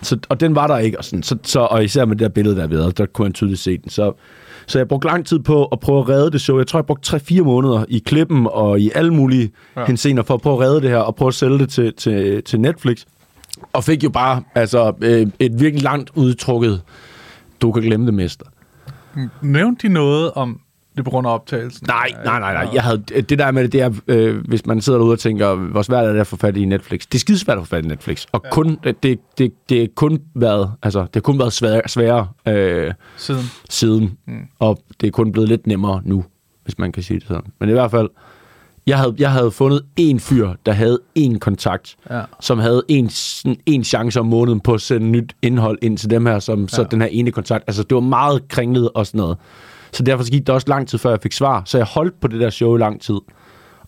Så, og den var der ikke, og, sådan, så, så, og især med det der billede, der er ved, der kunne man tydeligt se den. Så, så jeg brugte lang tid på at prøve at redde det show. Jeg tror, jeg brugte 3-4 måneder i klippen og i alle mulige ja. hensener for at prøve at redde det her og prøve at sælge det til, til, til Netflix. Og fik jo bare altså, øh, et virkelig langt udtrukket, du kan glemme det, mester. Nævnte de noget om det på grund af optagelsen? Nej, nej, nej, nej. Jeg havde, det der med det, det er, øh, hvis man sidder derude og tænker, hvor svært er det at få fat i Netflix? Det er skidesvært at få fat i Netflix. Og ja. kun, det, det, det, er kun været, altså, det har kun været sværere, sværere øh, Siden. siden. Mm. Og det er kun blevet lidt nemmere nu, hvis man kan sige det sådan. Men i hvert fald, jeg havde, jeg havde fundet en fyr, der havde en kontakt, Ja. som havde en, en chance om måneden på at sende nyt indhold ind til dem her, som ja. så den her ene kontakt. Altså, det var meget kringlet og sådan noget. Så derfor gik det også lang tid, før jeg fik svar. Så jeg holdt på det der show i lang tid.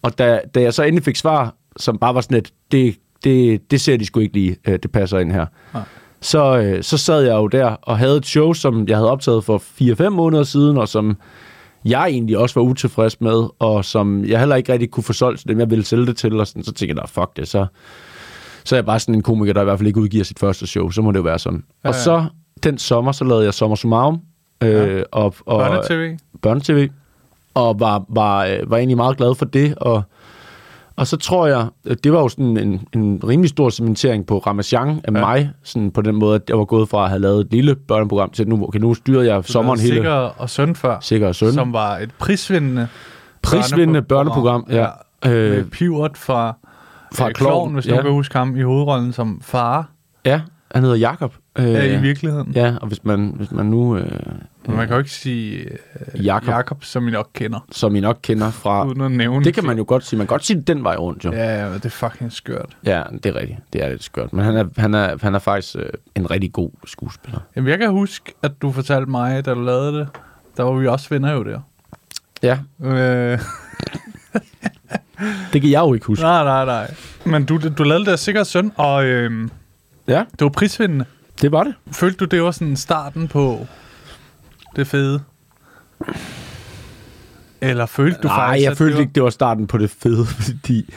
Og da, da jeg så endelig fik svar, som bare var sådan et, det, det, det ser de sgu ikke lige, øh, det passer ind her. Nej. Så, øh, så sad jeg jo der og havde et show, som jeg havde optaget for 4-5 måneder siden, og som jeg egentlig også var utilfreds med, og som jeg heller ikke rigtig kunne få solgt til dem, jeg ville sælge det til, og sådan, så tænkte jeg, "Nå, fuck det, så, så er jeg bare sådan en komiker, der i hvert fald ikke udgiver sit første show, så må det jo være sådan. Ja, Ja, og så den sommer, så lavede jeg Sommer Summarum, øh, Ja. og, og, Børne-TV? børne-tv, og var, var, øh, var egentlig meget glad for det, og, og så tror jeg, at det var jo sådan en, en rimelig stor cementering på Ramachan af Ja. ja. mig, sådan på den måde, at jeg var gået fra at have lavet et lille børneprogram til, at nu, okay, nu styrede jeg sommeren hele... Sikker og Søn før. Sikker og Søn. Som var et prisvindende Prisvindende børneprogram, ja. Øh, Øh, med Pivot fra, fra øh, Klovn, hvis ja. du kan huske ham i hovedrollen som far ja, han hedder Jakob. Øh, øh, i virkeligheden. Ja, og hvis man, hvis man nu, øh, Men man kan jo ikke sige øh, Jakob, Jakob, som I nok kender, som I nok kender fra... uden at nævne Det kan man jo godt sige. Man kan godt sige den vej rundt, jo. Ja, ja, det er fucking skørt. Ja, det er rigtigt. Det er lidt skørt. Men han er, han er, han er faktisk øh, en rigtig god skuespiller. Jamen, jeg kan huske, at du fortalte mig, da du lavede det, der var vi også venner jo der. Ja, Øh, [LAUGHS] det kan jeg jo ikke huske. nej, nej, nej. Men du, du lavede det sikkert søn, og øh, Ja, det var prisvindende. Det var det. Følte du, det var sådan starten på det fede? Eller følte du Nej, faktisk, jeg følte det var... ikke, det var starten på det fede, [LAUGHS] fordi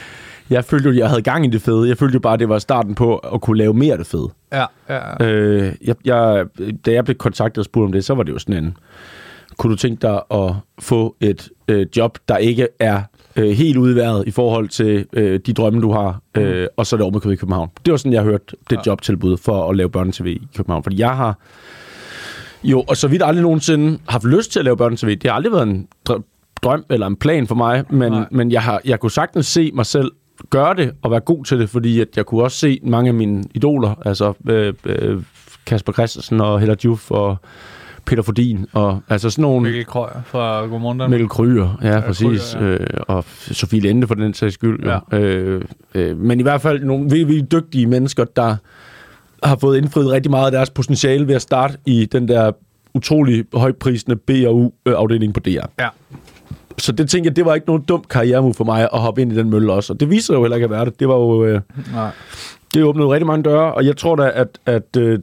jeg følte jo, jeg havde gang i det fede. Jeg følte jo bare, det var starten på at kunne lave mere af det fede. Ja, ja, ja. Øh, jeg, jeg, da jeg blev kontaktet og spurgt om det, så var det jo sådan en, kunne du tænke dig at få et øh, job, der ikke er øh, helt udværet i forhold til øh, de drømme, du har, øh, og så er det med i København. Det var sådan, jeg hørte det Ja. jobtilbud for at lave børnetv i København. Fordi jeg har jo, og så vidt aldrig nogensinde haft lyst til at lave børnetv. Det har aldrig været en drøm, drøm eller en plan for mig, men, Nej. men jeg, har, jeg kunne sagtens se mig selv gøre det og være god til det, fordi at jeg kunne også se mange af mine idoler, altså øh, øh, Kasper Christensen og Hella Juf og Peter Fordin, og altså sådan nogle... Mikkel Krøyer fra Godmorgen Danmark. Mikkel Kryger, ja, ja præcis. Kryger, Øh, og Sofie Linde for den sags skyld. Ja. Ja. Øh, øh, men i hvert fald nogle virkelig, dygtige mennesker, der har fået indfriet rigtig meget af deres potentiale ved at starte i den der utrolig højprisende B&U-afdeling på DR. Ja. Så det tænkte jeg, det var ikke nogen dum karrieremove for mig at hoppe ind i den mølle også. Og det viser jo heller ikke at være det. Det var jo... Øh, Nej. det åbnede rigtig mange døre, og jeg tror da, at, at øh,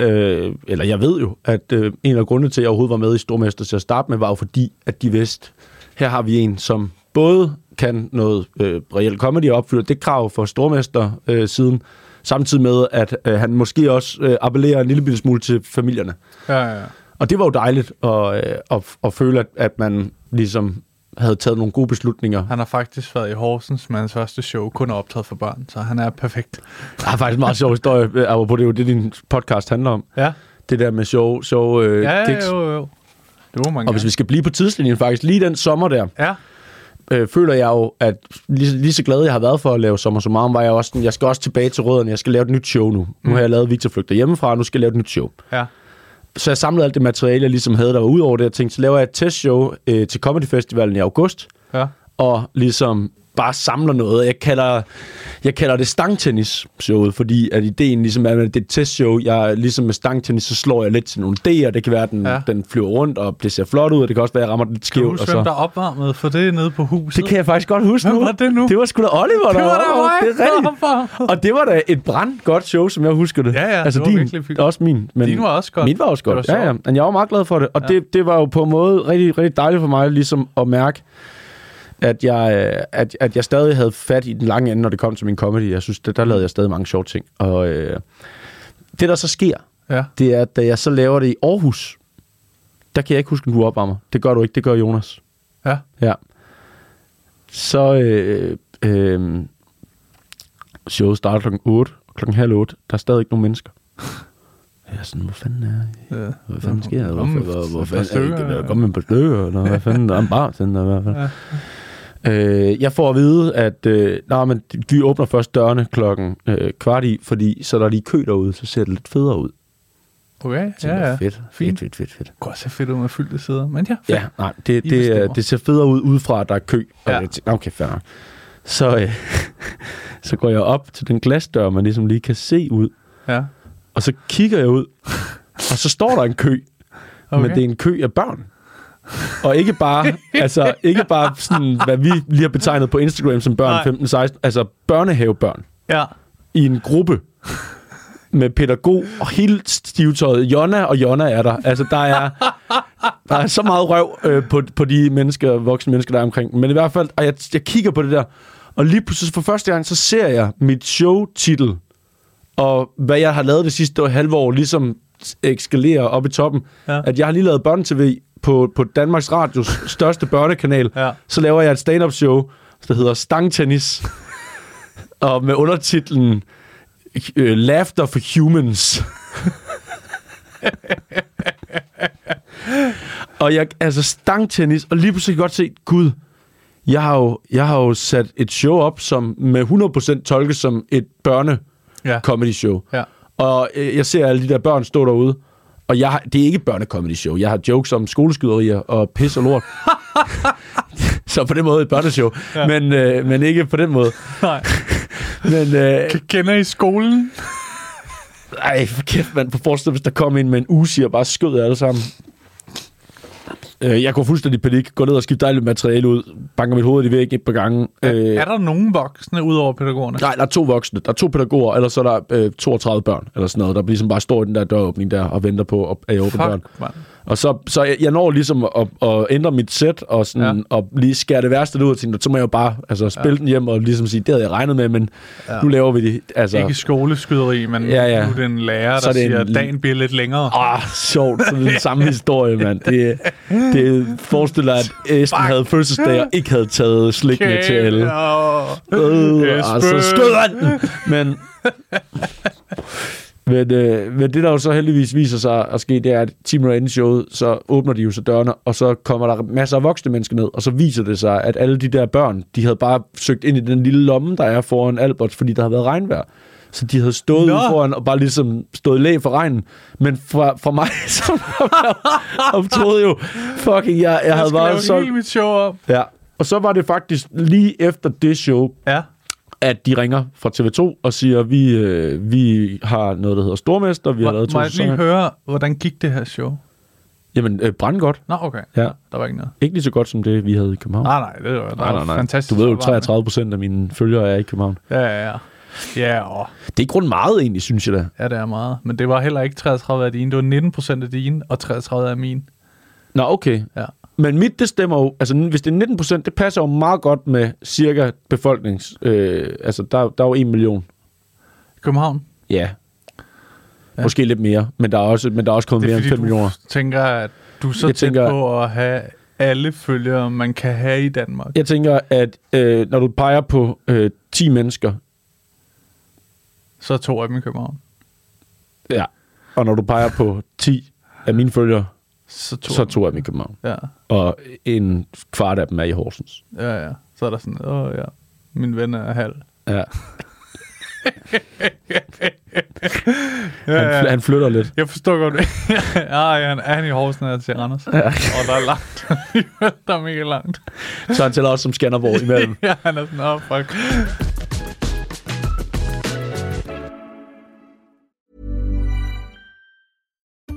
øh, eller jeg ved jo, at øh, en af grundene til, at jeg overhovedet var med i Stormester til at starte med, var jo fordi, at de vidste, her har vi en, som både kan noget øh, reelt comedy og opfylder det krav for Stormester øh, siden, samtidig med, at øh, han måske også øh, appellerer en lille smule til familierne. Ja, ja. Og det var jo dejligt at, øh, at, at føle, at, at man ligesom havde taget nogle gode beslutninger. Han har faktisk været i Horsens med hans første show, kun er optaget for børn, så han er perfekt. Der er faktisk en meget sjov historie, apropos det er jo det, din podcast handler om. Ja, Det der med sjov, sjov øh, ja, gigs. jo, jo. Det må man Og hvis vi skal blive på tidslinjen faktisk, lige den sommer der, Ja, øh, føler jeg jo, at lige, lige så glad jeg har været for at lave Sommer Summarum, var jeg også sådan, jeg skal også tilbage til rødderne, jeg skal lave et nyt show nu. Nu har jeg lavet Victor Flygter hjemmefra, og nu skal jeg lave et nyt show. ja. Så jeg samlede alt det materiale, jeg ligesom havde, der var ud over det. Jeg tænkte, så laver jeg et testshow øh, til Comedy Festivalen i august, ja. og ligesom bare samler noget. Jeg kalder, jeg kalder det stangtennis-showet, fordi at ideen ligesom er, at det er et testshow. Jeg, ligesom med stangtennis, så slår jeg lidt til nogle D'er. Det kan være, at den, Ja. den flyver rundt, og det ser flot ud, og det kan også være, at jeg rammer den lidt Kan du skævt. huske, og hvem så... der opvarmede for det nede på huset? Det kan jeg faktisk godt huske Hvem nu. var det nu? Det var sgu da Oliver, det der var da mig! Det er rigtigt. Og det var da et brand godt show, som jeg husker det. Ja, ja, altså det var din, virkelig fint. Også min. Men Din var også godt. Min var også Det godt, var ja, ja. Men jeg var meget glad for det. Og ja. det, det var jo på en måde rigtig, rigtig dejligt for mig, ligesom at mærke, at jeg, øh, at, at jeg stadig havde fat i den lange ende, når det kom til min comedy. Jeg synes, der, der lavede jeg stadig mange sjove ting. Og øh, det, der så sker, Ja. det er, at da jeg så laver det i Aarhus, der kan jeg ikke huske, at du opvarmer. Det gør du ikke, det gør Jonas. Ja. Ja. Så øh, øh, showet starter klokken 8, og klokken halv 8, der er stadig ikke nogen mennesker. Jeg er sådan, hvor fanden er jeg? Ja. Hvad fanden sker der? Hvor, hvor, hvor fanden er ja. der? Kom med par stykker, eller hvad fanden? Der er en bartender i hvert fald. Øh, jeg får at vide, at øh, nej, men de åbner først dørene klokken øh, kvart i, fordi så er der lige kø derude, så ser det lidt federe ud. Okay, Så ja, ja. Fedt, Fint. fedt, fedt, fedt, fedt. Det også se fedt ud med fyldte sider, men ja, fedt. Ja, nej, det, I det, bestemmer. det, det ser federe ud udefra, at der er kø. Ja. okay, fair nok. Så, øh, [LAUGHS] så går jeg op til den glasdør, man ligesom lige kan se ud, ja. og så kigger jeg ud, [LAUGHS] og så står der en kø, okay. men det er en kø af børn. Og ikke bare, altså, ikke bare sådan, hvad vi lige har betegnet på Instagram som børn Nej. 15-16, altså børnehavebørn Ja. i en gruppe med pædagog og helt stivtøjet. Jonna og Jonna er der. Altså, der er, der er så meget røv øh, på, på de mennesker, voksne mennesker, der er omkring. Men i hvert fald, og jeg, jeg kigger på det der, og lige pludselig for første gang, så ser jeg mit show-titel, og hvad jeg har lavet det sidste halve år, ligesom ekskalerer op i toppen. Ja. At jeg har lige lavet børne-tv på, på Danmarks Radios største børnekanal. Ja. Så laver jeg et stand-up show, der hedder Stangtennis. og med undertitlen øh, Laughter for Humans. og jeg, altså stangtennis, og lige pludselig kan jeg godt se, gud, jeg har jo, jeg har jo sat et show op, som med 100% tolkes som et børne Ja. comedy show. Ja. Og øh, jeg ser alle de der børn stå derude, og jeg har, det er ikke et børne-comedy show. Jeg har jokes om skoleskyderier og pis og lort. [LAUGHS] Så på den måde et børneshow. Ja. Men, øh, men ikke på den måde. Nej. [LAUGHS] Men, øh, Kender I skolen? ej, for kæft, man. På forestil hvis der kom en med en usi og bare skød alle sammen. Øh, jeg går fuldstændig panik, går ned og skifter alt materiale ud, banker mit hoved i væggen et par gange. Øh. Øh, Er der nogen voksne ud over pædagogerne? Nej, der er to voksne. Der er to pædagoger, eller så er der øh, 32 børn, eller sådan noget, der ligesom bare står i den der døråbning der og venter på, at jeg åbner døren. Mand. Og så, så jeg, jeg når ligesom at, at ændre mit sæt og, sådan, ja. og lige skære det værste ud og tænke, så må jeg jo bare altså, spille ja. den hjem og ligesom sige, det havde jeg regnet med, men ja. nu laver vi det. Altså, Ikke skoleskyderi, men Ja, ja. nu er det en lærer, Så der er siger, at dagen bliver lidt længere. Ah, sjovt. Så det er den [LAUGHS] samme historie, mand. Det, det forestiller at Esben havde fødselsdag og ikke havde taget slik med til alle. Øh, og så skød han. Men, [LAUGHS] men, øh, men det, der jo så heldigvis viser sig at ske, det er, at 10 minutter inden showet, så åbner de jo så dørene, og så kommer der masser af voksne mennesker ned, og så viser det sig, at alle de der børn, de havde bare søgt ind i den lille lomme, der er foran Albert, fordi der har været regnvejr. Så de havde stået Nå. ude foran og bare ligesom stået i læg for regnen. Men fra, fra mig, [LAUGHS] som og troede jo, fucking, jeg, jeg, Jeg havde skal bare lave solgt. hele mit show op. Ja. Og så var det faktisk lige efter det show, Ja. At de ringer fra TV2 og siger, vi, øh, vi har noget, der hedder Stormester, vi har Må, lavet må to jeg lige høre, hvordan gik det her show? Jamen, øh, brandgodt. Nå, okay. Ja. Der var ikke noget. Ikke lige så godt som det, vi havde i København. Nej, nej, det var, nej, nej, nej. fantastisk. Du ved jo, opvarmende. 33 procent af mine følgere er i København. Ja, ja, ja. Ja, og, Det er grund meget egentlig, synes jeg da. ja, det er meget. Men det var heller ikke 33 af dine. Det var 19 procent af dine, og 33 af mine. Nå, okay. Ja. Men mit, det stemmer jo, altså hvis det er 19 procent, det passer jo meget godt med cirka befolknings, øh, altså der, der er jo en million. København. Ja. Ja. Måske lidt mere, men der er også, men der er også kommet er mere end fordi, 5 millioner. tænker, at du er så Jeg tæt tænker- på at have alle følgere, man kan have i Danmark. Jeg tænker, at øh, når du peger på øh, 10 mennesker, Så er to af dem i København. ja, og når du peger på 10 af mine følgere, Så to. så er to af dem i København. Ja, Og en kvart af dem er i Horsens. ja, ja. Så er der sådan, åh ja, min ven er halv. Ja. [LAUGHS] Han, fl- han flytter lidt. Jeg forstår godt. [LAUGHS] ja, ja, han er han i Horsens er til Randers. Ja. Og der er langt. [LAUGHS] der er mega langt. Så han tæller også som Skanderborg imellem. ja, han er sådan, åh, oh, fuck.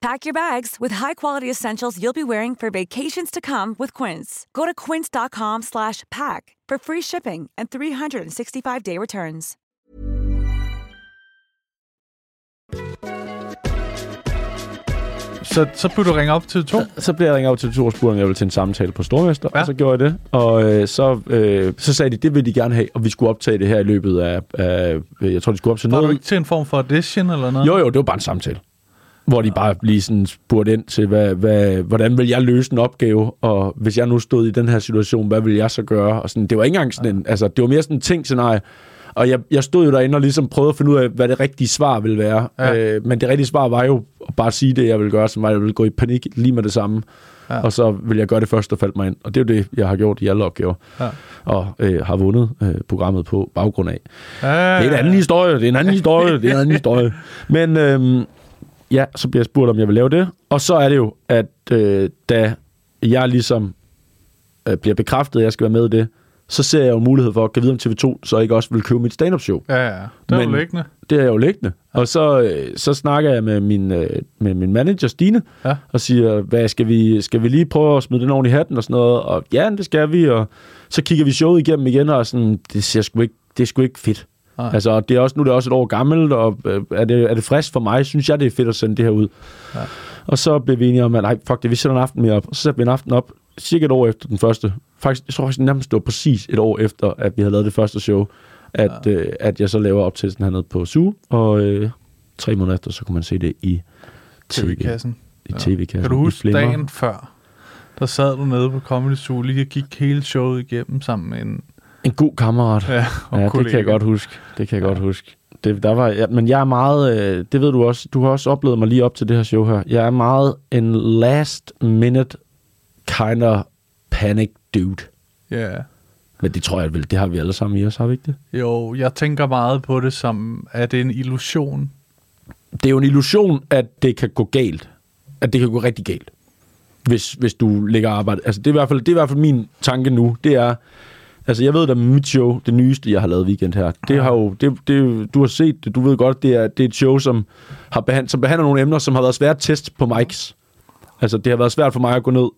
Pack your bags with high-quality essentials you'll be wearing for vacations to come with Quince. Go to quince.com slash pack for free shipping and 365-day returns. Så, så blev du ringe op til to. Så blev jeg ringet op til to og spurgte, om jeg ville til en samtale på Stormester, Ja. og så gjorde jeg det. Og øh, så, øh, så sagde de, det ville de gerne have, og vi skulle optage det her i løbet af, af jeg tror, de skulle op til Var du noget. ikke til en form for audition eller noget? Jo, jo, det var bare en samtale. Hvor de bare lige sådan spurgte ind til, hvad, hvad, hvordan vil jeg løse en opgave, og hvis jeg nu stod i den her situation, hvad vil jeg så gøre? Og sådan, det var ikke engang sådan en, altså, det var mere sådan en ting scenarie. Og jeg, jeg stod jo derinde og ligesom prøvede at finde ud af, hvad det rigtige svar ville være. Ja. Øh, men det rigtige svar var jo at bare sige det, jeg ville gøre, som var, at jeg ville gå i panik lige med det samme. Ja. Og så vil jeg gøre det første, der faldt mig ind. Og det er jo det, jeg har gjort i alle opgaver. Ja. Og øh, har vundet øh, programmet på baggrund af. Ja, Det er en anden historie, det er en anden historie, det er en anden [LAUGHS] historie. Men øhm, ja, så bliver jeg spurgt, om jeg vil lave det. Og så er det jo, at øh, da jeg ligesom øh, bliver bekræftet, at jeg skal være med i det, så ser jeg jo mulighed for at kan vide, om TV2 så ikke også vil købe mit stand-up show. Ja, ja. Det er jo Men- liggende. Det er jeg jo liggende. Og så, øh, så snakker jeg med min, øh, med min manager, Stine, Ja. og siger, hvad skal vi, skal vi lige prøve at smide den oven i hatten og sådan noget? Og ja, det skal vi. Og så kigger vi showet igennem igen, og sådan, det, ser sgu ikke, det er sgu ikke fedt. Nej. Altså, det er også, nu er det også et år gammelt, og øh, er, det, er det frisk for mig? Synes jeg, det er fedt at sende det her ud? Ja. Og så blev vi enige om, at nej, fuck det, vi sætter en aften mere op. Og så sætter vi en aften op, cirka et år efter den første. Faktisk, jeg tror faktisk nærmest, det var præcis et år efter, at vi havde lavet det første show, at, ja. øh, at jeg så laver optagelsen hernede på SU, og øh, tre måneder efter, så kunne man se det i tv, TV-kassen. i tv-kassen. Kan du huske dagen før? Der sad du nede på Comedy Zoo lige og gik hele showet igennem sammen med en En god kammerat. ja, og Ja, det kan jeg godt huske. Det kan jeg ja. godt huske. Det, der var, ja, men jeg er meget, øh, det ved du også, du har også oplevet mig lige op til det her show her. Jeg er meget en last minute kind of panic dude. Ja. Men det tror jeg vel, det har vi alle sammen i os, har vi ikke det? Jo, jeg tænker meget på det som, at det er en illusion. Det er jo en illusion, at det kan gå galt. At det kan gå rigtig galt. Hvis, hvis du lægger arbejde. Altså, det er, i hvert fald, det er i hvert fald min tanke nu. Det er, altså jeg ved, at mit show, det nyeste, jeg har lavet weekend her, det har jo, det, det, du har set det, du ved godt, det er, det er et show, som, har behand, som behandler nogle emner, som har været svært at teste på mics. Altså, det har været svært for mig at gå ned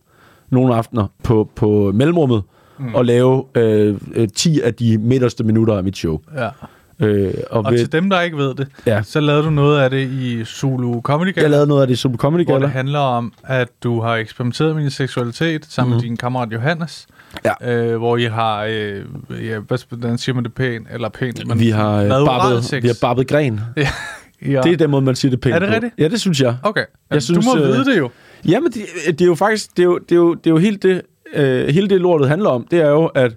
nogle aftener på, på mellemrummet mm. og lave øh, øh, 10 af de midterste minutter af mit show. Ja. Øh, og Og ved, til dem, der ikke ved det, Ja. så lavede du noget af det i Zulu Comedy Gala, jeg lavede noget af det som comedy hvor gala. det handler om, at du har eksperimenteret med din seksualitet sammen mm. med din kammerat Johannes. Ja. Øh, hvor I har, øh, ja, hvad, hvordan siger man det pænt, eller pænt, men Vi har, øh, barbet, vi har barbet gren. [LAUGHS] ja. Ja. Det er den måde, man siger det pænt Er det på. rigtigt? Ja, det synes jeg. Okay, Jeg synes, synes, du må øh, vide det jo. Jamen, det, det er jo faktisk, det er jo, det er jo, det er jo helt det, øh, hele det lortet handler om, det er jo, at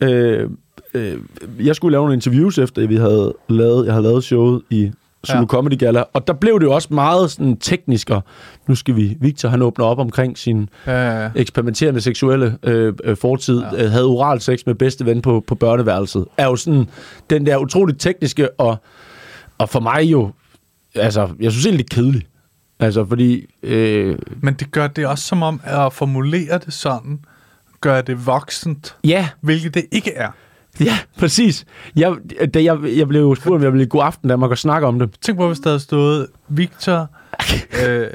øh, øh, jeg skulle lave nogle interviews, efter vi havde lavet, jeg havde lavet showet i Zulu Ja. ja. Comedy Gala, og der blev det jo også meget sådan teknisk, og nu skal vi, Victor han åbner op omkring sin Ja, ja. eksperimenterende seksuelle øh, øh, fortid, Ja. ja. øh, havde oral sex med bedste ven på, på børneværelset, er jo sådan den der utroligt tekniske, og, og for mig jo, altså, jeg synes egentlig kedeligt. Altså, fordi... Øh, Men det gør det også som om, at formulere det sådan, gør det voksent, ja, hvilket det ikke er. [LAUGHS] ja, præcis. Jeg, da jeg, jeg blev spurgt, om jeg ville gå aften, da man kan snakke om det. Tænk på, hvis der havde stået, Victor [LAUGHS] øh,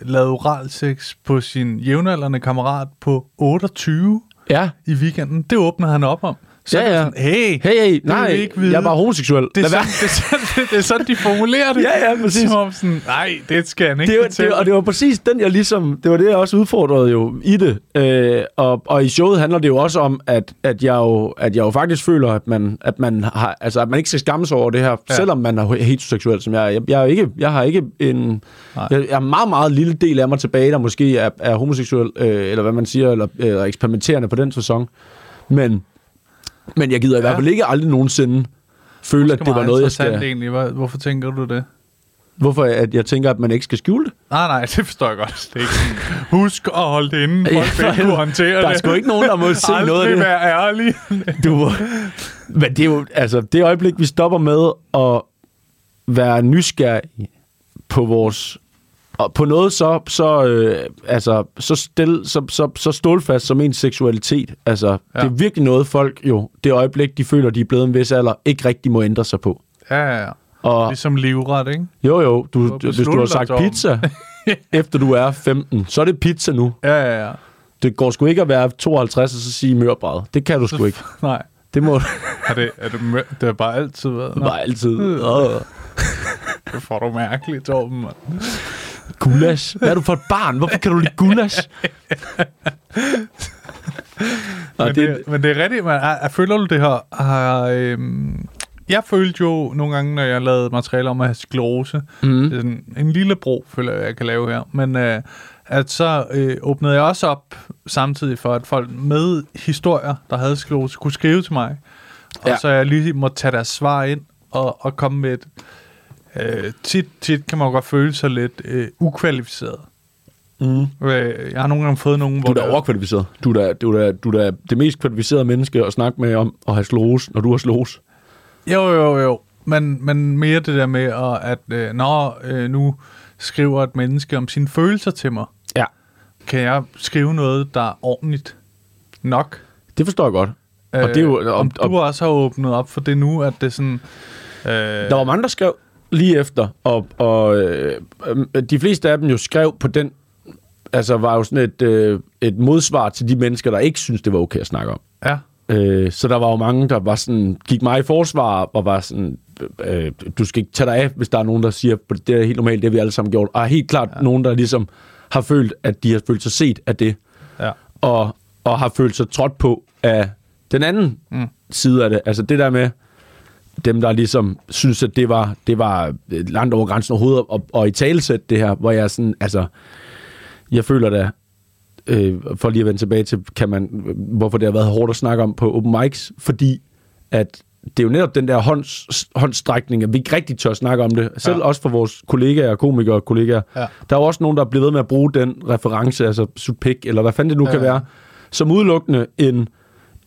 lavede oralsex på sin jævnaldrende kammerat på 28 Ja, i weekenden. Det åbner han op om. Så Ja, ja. sådan, hey, Hey, hey, nej, ikke vide. jeg er bare homoseksuel. det er, sådan, det, er sådan, det er sådan, de formulerer det. [LAUGHS] Ja, ja, præcis. Som om sådan, nej, det skal han ikke det, var, det, fortælle. og det var præcis den, jeg ligesom... Det var det, jeg også udfordrede jo i det. Øh, og, og i showet handler det jo også om, at, at, jeg, jo, at jeg jo faktisk føler, at man, at man, har, altså, at man ikke skal skamme sig over det her, Ja. selvom man er heteroseksuel, som jeg er. Jeg, jeg, er ikke, jeg har ikke en... Nej. Jeg, jeg er en meget, meget lille del af mig tilbage, der måske er, er homoseksuel, øh, eller hvad man siger, eller, eller eksperimenterende på den sæson. Men, men jeg gider i Ja. hvert fald ikke aldrig nogensinde føle, at det var noget, jeg skal... Egentlig. Hvor- Hvorfor tænker du det? Hvorfor at jeg tænker, at man ikke skal skjule det? Nej, nej, det forstår jeg godt. Det er ikke husk at holde det inde, folk Ja, kunne [LAUGHS] håndtere der er det. sgu ikke nogen, der må se noget af det. være ærlig. Du. Men det er jo, altså, det øjeblik, vi stopper med at være nysgerrige på vores og på noget så så øh, altså så stil, så, så, så stålfast som ens seksualitet. Altså, ja. Det er virkelig noget folk jo det øjeblik de føler de er blevet en vis alder ikke rigtig må ændre sig på. Ja, ja, ja. Og Ligesom livret, ikke? jo jo, du, På hvis du har sagt beslutningsdagsordenen. pizza [LAUGHS] efter du er 15, så er det pizza nu. Ja, ja, ja. Det går sgu ikke at være 52 og så sige mørbræd. Det kan du sgu [LAUGHS] ikke. Nej. Det må [LAUGHS] Er det, er det, mør- det har bare altid været. Bare altid. Det får du mærkeligt, Torben. mand. Gulasch. Hvad er du for et barn? Hvorfor kan du lide gulasch? [LAUGHS] Og Men, det, men det er rigtigt, man. Jeg, jeg føler du det her? Har, øhm, jeg følte jo nogle gange, når jeg lavede materiale om at have sklerose, Mhm. mm. det sådan en lille bro, føler jeg, jeg kan lave her, men øh, at så øh, åbnede jeg også op samtidig for, at folk med historier, der havde sklerose, kunne skrive til mig, og Ja. så jeg lige måtte tage deres svar ind og, og komme med et... Øh, tit, tit kan man jo godt føle sig lidt øh, ukvalificeret. Mm. Øh, Jeg har nogle gange fået nogen, Du hvor er da overkvalificeret. Du er da, du er da, du er da det mest kvalificerede menneske at snakke med om at have slås, når du har slås. Jo, jo, jo. Men, men mere det der med, at, at øh, når øh, nu skriver et menneske om sine følelser til mig, Ja. kan jeg skrive noget, der er ordentligt nok. Det forstår jeg godt. Og det er jo, Øh, om og, du også har åbnet op for det nu, at det sådan... Øh, der var mange, der skrev lige efter, og, og øh, de fleste af dem jo skrev på den, altså var jo sådan et, øh, et modsvar til de mennesker, der ikke synes det var okay at snakke om. Ja, Øh, så der var jo mange, der var sådan, gik mig i forsvar og var sådan, øh, du skal ikke tage dig af, hvis der er nogen, der siger, det er helt normalt, det har vi alle sammen gjort. Og helt klart ja. nogen, der ligesom har følt, at de har følt sig set af det, ja. og, og har følt sig trådt på af den anden mm. side af det. Altså det der med dem, der ligesom synes, at det var, det var langt over grænsen overhovedet, og, og i talesæt det her, hvor jeg sådan, altså, jeg føler da, øh, for lige at vende tilbage til, kan man, hvorfor det har været hårdt at snakke om på open mics, fordi at det er jo netop den der hånds, håndstrækning, at vi ikke rigtig tør snakke om det. Selv ja. også for vores kollegaer, komikere og kollegaer. Ja. Der er jo også nogen, der er blevet ved med at bruge den reference, altså Supik, eller hvad fanden det nu ja. kan være, som udelukkende en,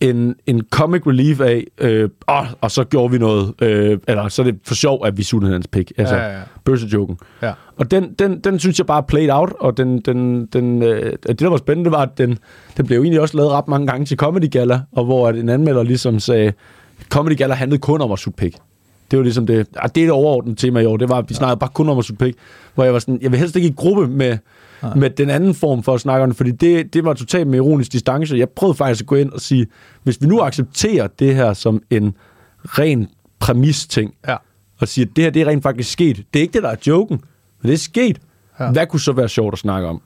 en, en comic relief af, øh, åh, og så gjorde vi noget, øh, eller så er det for sjov, at vi suttede hans pik. Altså, Ja, ja, ja. bøssejoken. Ja. Og den, den, den synes jeg bare played out, og den, den, den, øh, det, der var spændende, var, at den, den blev egentlig også lavet ret mange gange til Comedy Gala, og hvor at en anmelder ligesom sagde, Comedy Gala handlede kun om at sutte pik. Det var ligesom det, ah, det er det overordnede tema i år, det var, vi snakkede bare kun om at pik, hvor jeg var sådan, jeg vil helst ikke i gruppe med, med den anden form for at snakke om det, fordi det, det var totalt med ironisk distance. Jeg prøvede faktisk at gå ind og sige, hvis vi nu accepterer det her som en ren præmis-ting, Ja. og siger, at det her det er rent faktisk sket. Det er ikke det, der er joken, men det er sket. Ja. Hvad kunne så være sjovt at snakke om,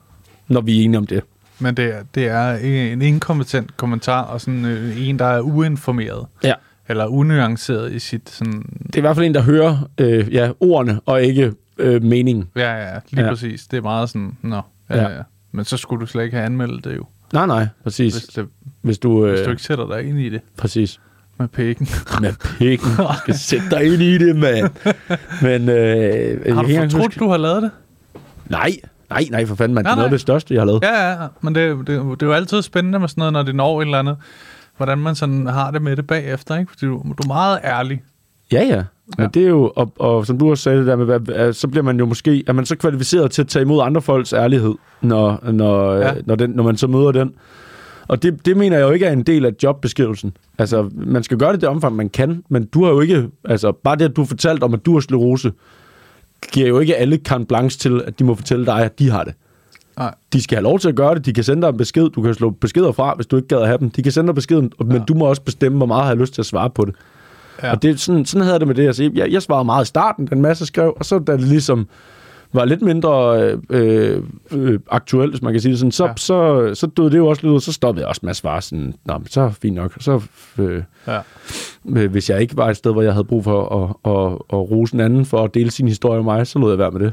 når vi er enige om det? Men det er, det er en inkompetent kommentar, og sådan øh, en, der er uinformeret. Ja. Eller unuanceret i sit sådan... Det er i hvert fald en, der hører øh, ja, ordene, og ikke øh, meningen. Ja, ja, lige ja. Præcis. Det er meget sådan, nå, ja, Ja. ja. Men så skulle du slet ikke have anmeldt det jo, Nej, nej, præcis. hvis, det, Hvis du... Øh, hvis du ikke sætter dig ind i det Præcis. med pikken. Med [LAUGHS] pikken. Du skal sætte dig ind i det, mand. Men... Øh, har du fortrudt, huske- du har lavet det? Nej, nej, nej, for fanden, mand. Det er Nej, noget af nej. det største, jeg har lavet. Ja, ja, men det, det, det er jo altid spændende med sådan noget, når det når et eller andet. Hvordan man sådan har det med det bagefter, ikke? Fordi du, du er meget ærlig. Ja, ja. Men Ja. det er jo, og, og som du også sagde det der med, så bliver man jo måske, er man så kvalificeret til at tage imod andre folks ærlighed, når, når, Ja. ja. når, den, når man så møder den. Og det, det mener jeg jo ikke er en del af jobbeskrivelsen. Altså, man skal gøre det i det omfang, man kan, men du har jo ikke, altså, bare det, at du har fortalt om, at du har sklerose, giver jo ikke alle carte blanche til, at de må fortælle dig, at de har det. Nej. De skal have lov til at gøre det. De kan sende dig en besked. Du kan slå beskeder fra, hvis du ikke gad at have dem. De kan sende dig beskeden, men Ja. du må også bestemme, hvor meget har lyst til at svare på det. Ja. Og det, sådan, sådan havde det med det. Altså, jeg, jeg svarede meget i starten, den masse skrev, og så da det ligesom var lidt mindre øh, øh, aktuelt, hvis man kan sige det sådan, så, Ja. ja. så, så døde det jo også lidt ud, så stoppede jeg også med at svare sådan, Nå, men så fint nok. Så, øh, Ja. øh, hvis jeg ikke var et sted, hvor jeg havde brug for at, at, at rose en anden for at dele sin historie med mig, så lod jeg være med det.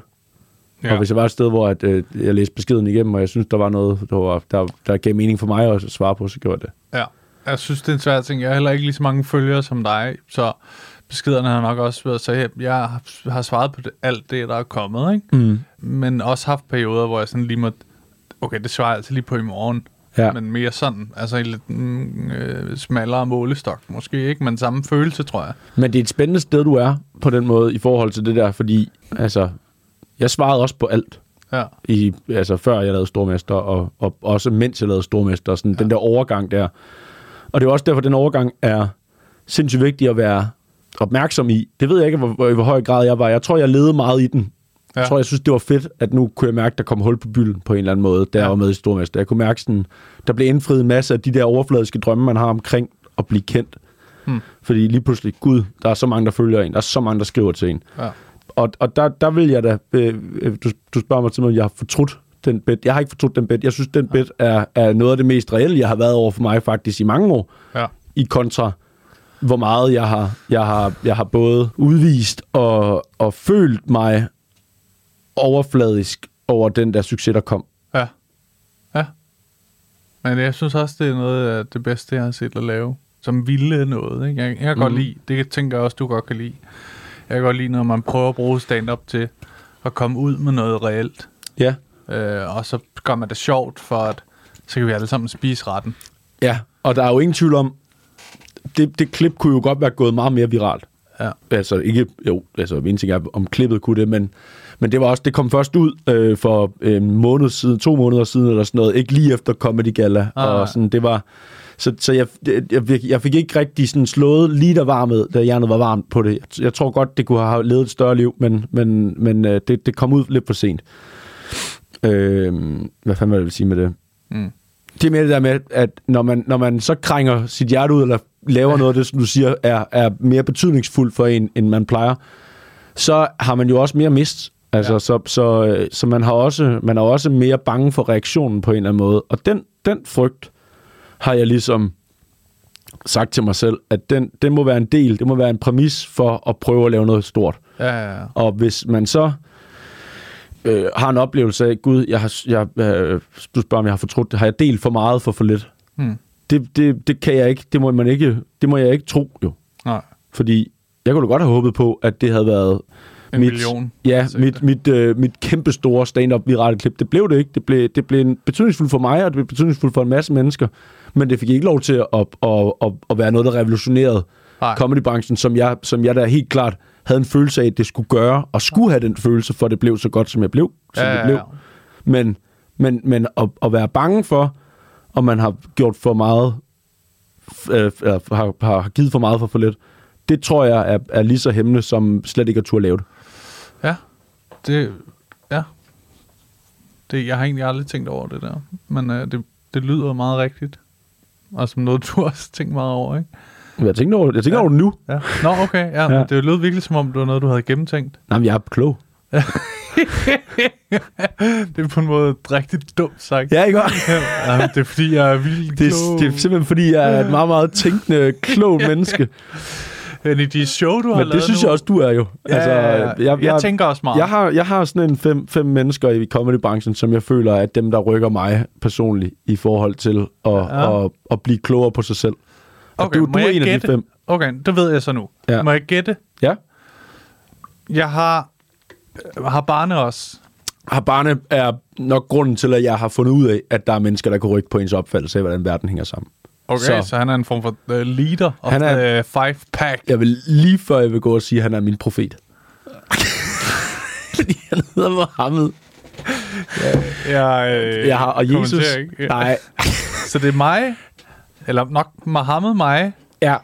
Ja. Og hvis jeg var et sted, hvor at, øh, jeg læste beskeden igennem, og jeg synes, der var noget, der, var, der, der gav mening for mig at svare på, så gjorde jeg det. Ja, jeg synes, det er en svær ting. Jeg har heller ikke lige så mange følgere som dig, så beskederne har nok også været, så jeg, jeg har- svaret på det, alt det, der er kommet, ikke? Mm. Men også haft perioder, hvor jeg sådan lige må, okay, det svarer jeg altid lige på i morgen, Ja. men mere sådan, altså i lidt mm, øh, smallere målestok måske, ikke? Men samme følelse, tror jeg. Men det er et spændende sted, du er på den måde i forhold til det der, fordi altså, jeg svarede også på alt. Ja, i, altså før jeg lavede Stormester, og, og også mens jeg lavede Stormester, sådan ja. den der overgang der. Og det er også derfor, den overgang er sindssygt vigtig at være opmærksom i. Det ved jeg ikke, hvor, hvor, hvor høj grad jeg var. Jeg tror, jeg levede meget i den. Ja. Jeg tror, jeg synes, det var fedt, at nu kunne jeg mærke, at der kom hul på bylden på en eller anden måde, da ja. var med i Stormester. Jeg kunne mærke, sådan, der blev indfriet en masse af de der overfladiske drømme, man har omkring at blive kendt. Hmm. Fordi lige pludselig, gud, der er så mange, der følger en. Der er så mange, der skriver til en. ja. Og, og der, der vil jeg da... Øh, øh, du, du spørger mig til, om jeg har fortrudt den bet. Jeg har ikke fortrudt den bet. Jeg synes, den bet er, er noget af det mest reelle, jeg har været over for mig faktisk i mange år. ja. I kontra, hvor meget jeg har, jeg har, jeg har både udvist og, og følt mig overfladisk over den der succes, der kom. Ja. Ja. Men jeg synes også, det er noget af det bedste, jeg har set at lave. Som ville noget, ikke? Jeg, jeg kan mm. godt Mhm. lide, det tænker jeg også, du godt kan lide. Jeg kan godt lide, når man prøver at bruge stand-up til at komme ud med noget reelt. Ja. Øh, og så gør man det sjovt, for at så kan vi alle sammen spise retten. Ja, og der er jo ingen tvivl om, det, det klip kunne jo godt være gået meget mere viralt. Ja. Altså ikke, jo, altså en ting er, om klippet kunne det, men, men det var også, det kom først ud øh, for en måned siden, to måneder siden eller sådan noget, ikke lige efter Comedy Gala, Ah, og sådan, det var, så, så jeg, jeg, fik, jeg fik ikke rigtig sådan slået lige der varmet, da hjernet var varmt på det. Jeg, jeg tror godt, det kunne have levet et større liv, men, men, men øh, det, det kom ud lidt for sent. Øh, hvad fanden var det, jeg ville sige med det? Mm. Det er mere det der med, at når man, når man så krænger sit hjerte ud, eller laver noget af det, som du siger, er, er mere betydningsfuldt for en, end man plejer, så har man jo også mere mist. Altså, Ja. ja. så, så, øh, så man har også man er også mere bange for reaktionen på en eller anden måde. Og den, den frygt har jeg ligesom sagt til mig selv, at den, den må være en del, det må være en præmis for at prøve at lave noget stort. Ja, ja, ja. Og hvis man så øh, har en oplevelse af, gud, jeg har, jeg, øh, du spørger, om jeg har fortrudt det, har jeg delt for meget for for lidt? Hmm. Det, det, det kan jeg ikke, det må man ikke, det må jeg ikke tro jo. Nej. Fordi jeg kunne da godt have håbet på, at det havde været En mit, million. Ja, Altså, mit, mit, øh, mit kæmpe store stand-up virale klip. Det blev det ikke. Det blev, det blev en betydningsfuldt for mig, og det blev betydningsfuldt for en masse mennesker. Men det fik ikke lov til at, at, at, at, at være noget, der revolutionerede Nej. comedybranchen, som jeg, som jeg da helt klart havde en følelse af, at det skulle gøre, og skulle have den følelse, for det blev så godt, som jeg blev. Som Ja, det ja, blev. ja. Men, men, men at, at være bange for, om man har gjort for meget, øh, eller har, har givet for meget for for lidt, det tror jeg er, er lige så hæmmende, som slet ikke at turde lave det. Ja, det, ja. Det, jeg har egentlig aldrig tænkt over det der, men øh, det, det lyder meget rigtigt. Og som noget, [LAUGHS] du også tænkt meget over, ikke? Jeg tænker over, jeg tænker Ja. over det nu. Ja. Nå, okay. Ja, Ja. Det lød virkelig som om, det var noget, du havde gennemtænkt. Nej, men jeg er klog. [LAUGHS] det er på en måde rigtig dumt sagt. Ja, ikke [LAUGHS] ja, det er fordi, jeg er vildt det, klog. det er simpelthen fordi, jeg er et meget, meget tænkende, klog menneske. Men i de show, du har Men lavet det synes nu, jeg også, du er jo. Altså, Ja, ja, ja. Jeg tænker også meget. Jeg har, jeg har sådan en fem, fem mennesker i comedybranchen, som jeg føler er dem, der rykker mig personligt i forhold til at, Ja. ja. at, at blive klogere på sig selv. Og Okay, du, du er jeg en af gætte? de fem. Okay, det ved jeg så nu. Ja. Må jeg gætte? Ja. Jeg har, har barne også. Har barne er nok grunden til, at jeg har fundet ud af, at der er mennesker, der kan rykke på ens opfattelse af, hvordan verden hænger sammen. Okay, så, Så- han er en form for uh, leader of Han er- the five pack. Jeg vil lige før jeg vil gå og sige, at han er min profet. [LAUGHS] Fordi han hedder Mohammed. Jeg, øh, Jeg har, og Jesus... Ikke. Nej. [LAUGHS] Så det er mig, eller nok Mohammed mig. Ja.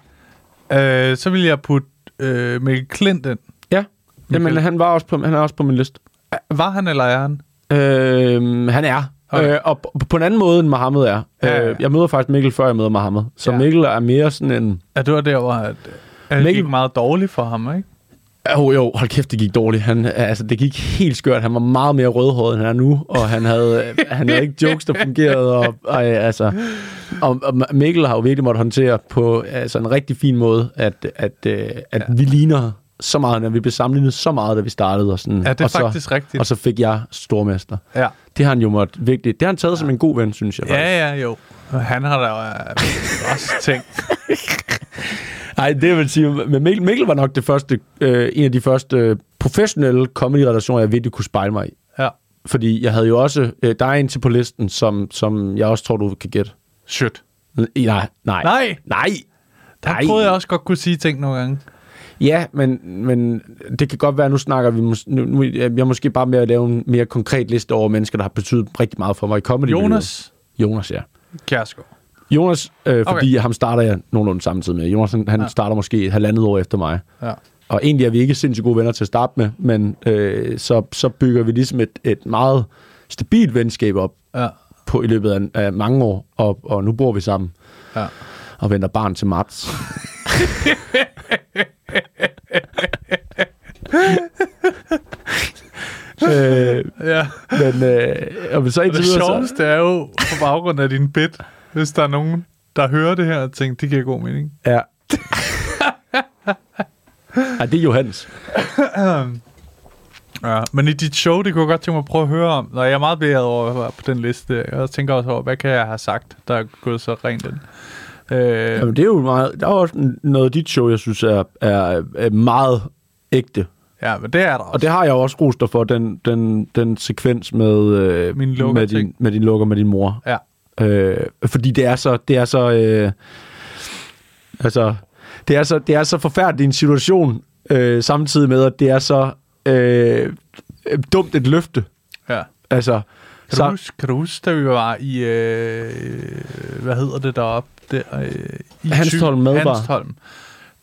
Øh, så vil jeg putte øh, Mikkel Klint ind. Ja. Jamen, Michael. han, var også på, han er også på min liste. Var han, eller er han? Øh, han er. Okay. Øh, og på, på en anden måde, end Mohammed er. Ja, ja, ja. Øh, jeg møder faktisk Mikkel, før jeg møder Mohammed. Så Ja. Mikkel er mere sådan en... Ja, det var der, hvor at, at Mikkel- gik meget dårligt for ham, ikke? Jo, jo, hold kæft, det gik dårligt. Han, altså, det gik helt skørt. Han var meget mere rødhåret, end han er nu, og han havde, [LAUGHS] han havde ikke jokes, der fungerede. Og, og, altså, og, og Mikkel har jo virkelig måttet håndtere på altså, en rigtig fin måde, at, at, øh, at ja. vi ligner så meget, når vi blev sammenlignet så meget, da vi startede. Og sådan, Ja, det er og så, faktisk rigtigt. Og så fik jeg stormester. Ja. Det har han jo måttet virkelig... Det har han taget ja. som en god ven, synes jeg. faktisk. Ja, ja, jo. Han har da øh, også tænkt. [LAUGHS] Nej, det vil sige, men Mikkel, Mikkel var nok det første, øh, en af de første øh, professionelle comedy-relationer, jeg virkelig kunne spejle mig i. Ja. Fordi jeg havde jo også, øh, der er en til på listen, som, som jeg også tror, du kan gætte. Shit. Nej, nej. Nej. Nej. Der troede jeg også godt kunne sige ting nogle gange. Ja, men, men det kan godt være, nu snakker vi, mås- nu, nu, jeg er måske bare med at lave en mere konkret liste over mennesker, der har betydet rigtig meget for mig i comedy Jonas Jonas, ja. Kjærsgaard. Jonas, øh, fordi Okay. ham starter jeg nogenlunde samtidig med. Jonas, han, han ja. starter måske et halvandet år efter mig. Ja. Og egentlig er vi ikke sindssygt gode venner til at starte med, men øh, så, så bygger vi ligesom et, et meget stabilt venskab op Ja. på i løbet af, af mange år, og, og nu bor vi sammen Ja. og venter barn til marts. [LAUGHS] øh, ja. men øh, og så Og indtil det videre, så, sjoveste er jo på baggrund af din bit, hvis der er nogen, der hører det her og tænker, det giver god mening. ja. [LAUGHS] Ej, det er Johannes. [CLEARS THROAT] Ja, men i dit show, det kunne jeg godt tænke mig at prøve at høre om. Og jeg er meget beæret over at være på den liste. Jeg tænker også over, hvad kan jeg have sagt, der er gået så rent ind. Øh, Jamen, det er jo meget, der er også noget af dit show, jeg synes er, er, er meget ægte. ja, men det er der også. Og det har jeg også rost dig for, den, den, den sekvens med, øh, Min med, lukker-ting. din, med din lukker med din mor. Ja. Øh, fordi det er så, det er så, øh, altså, det er så, det er så forfærdelig en situation, øh, samtidig med, at det er så øh, dumt et løfte. ja. Altså, Kan, så, du huske, kan du huske, da vi var i, øh, hvad hedder det deroppe? Der, øh, i Hanstholm Thy- Madbar. Hanstholm.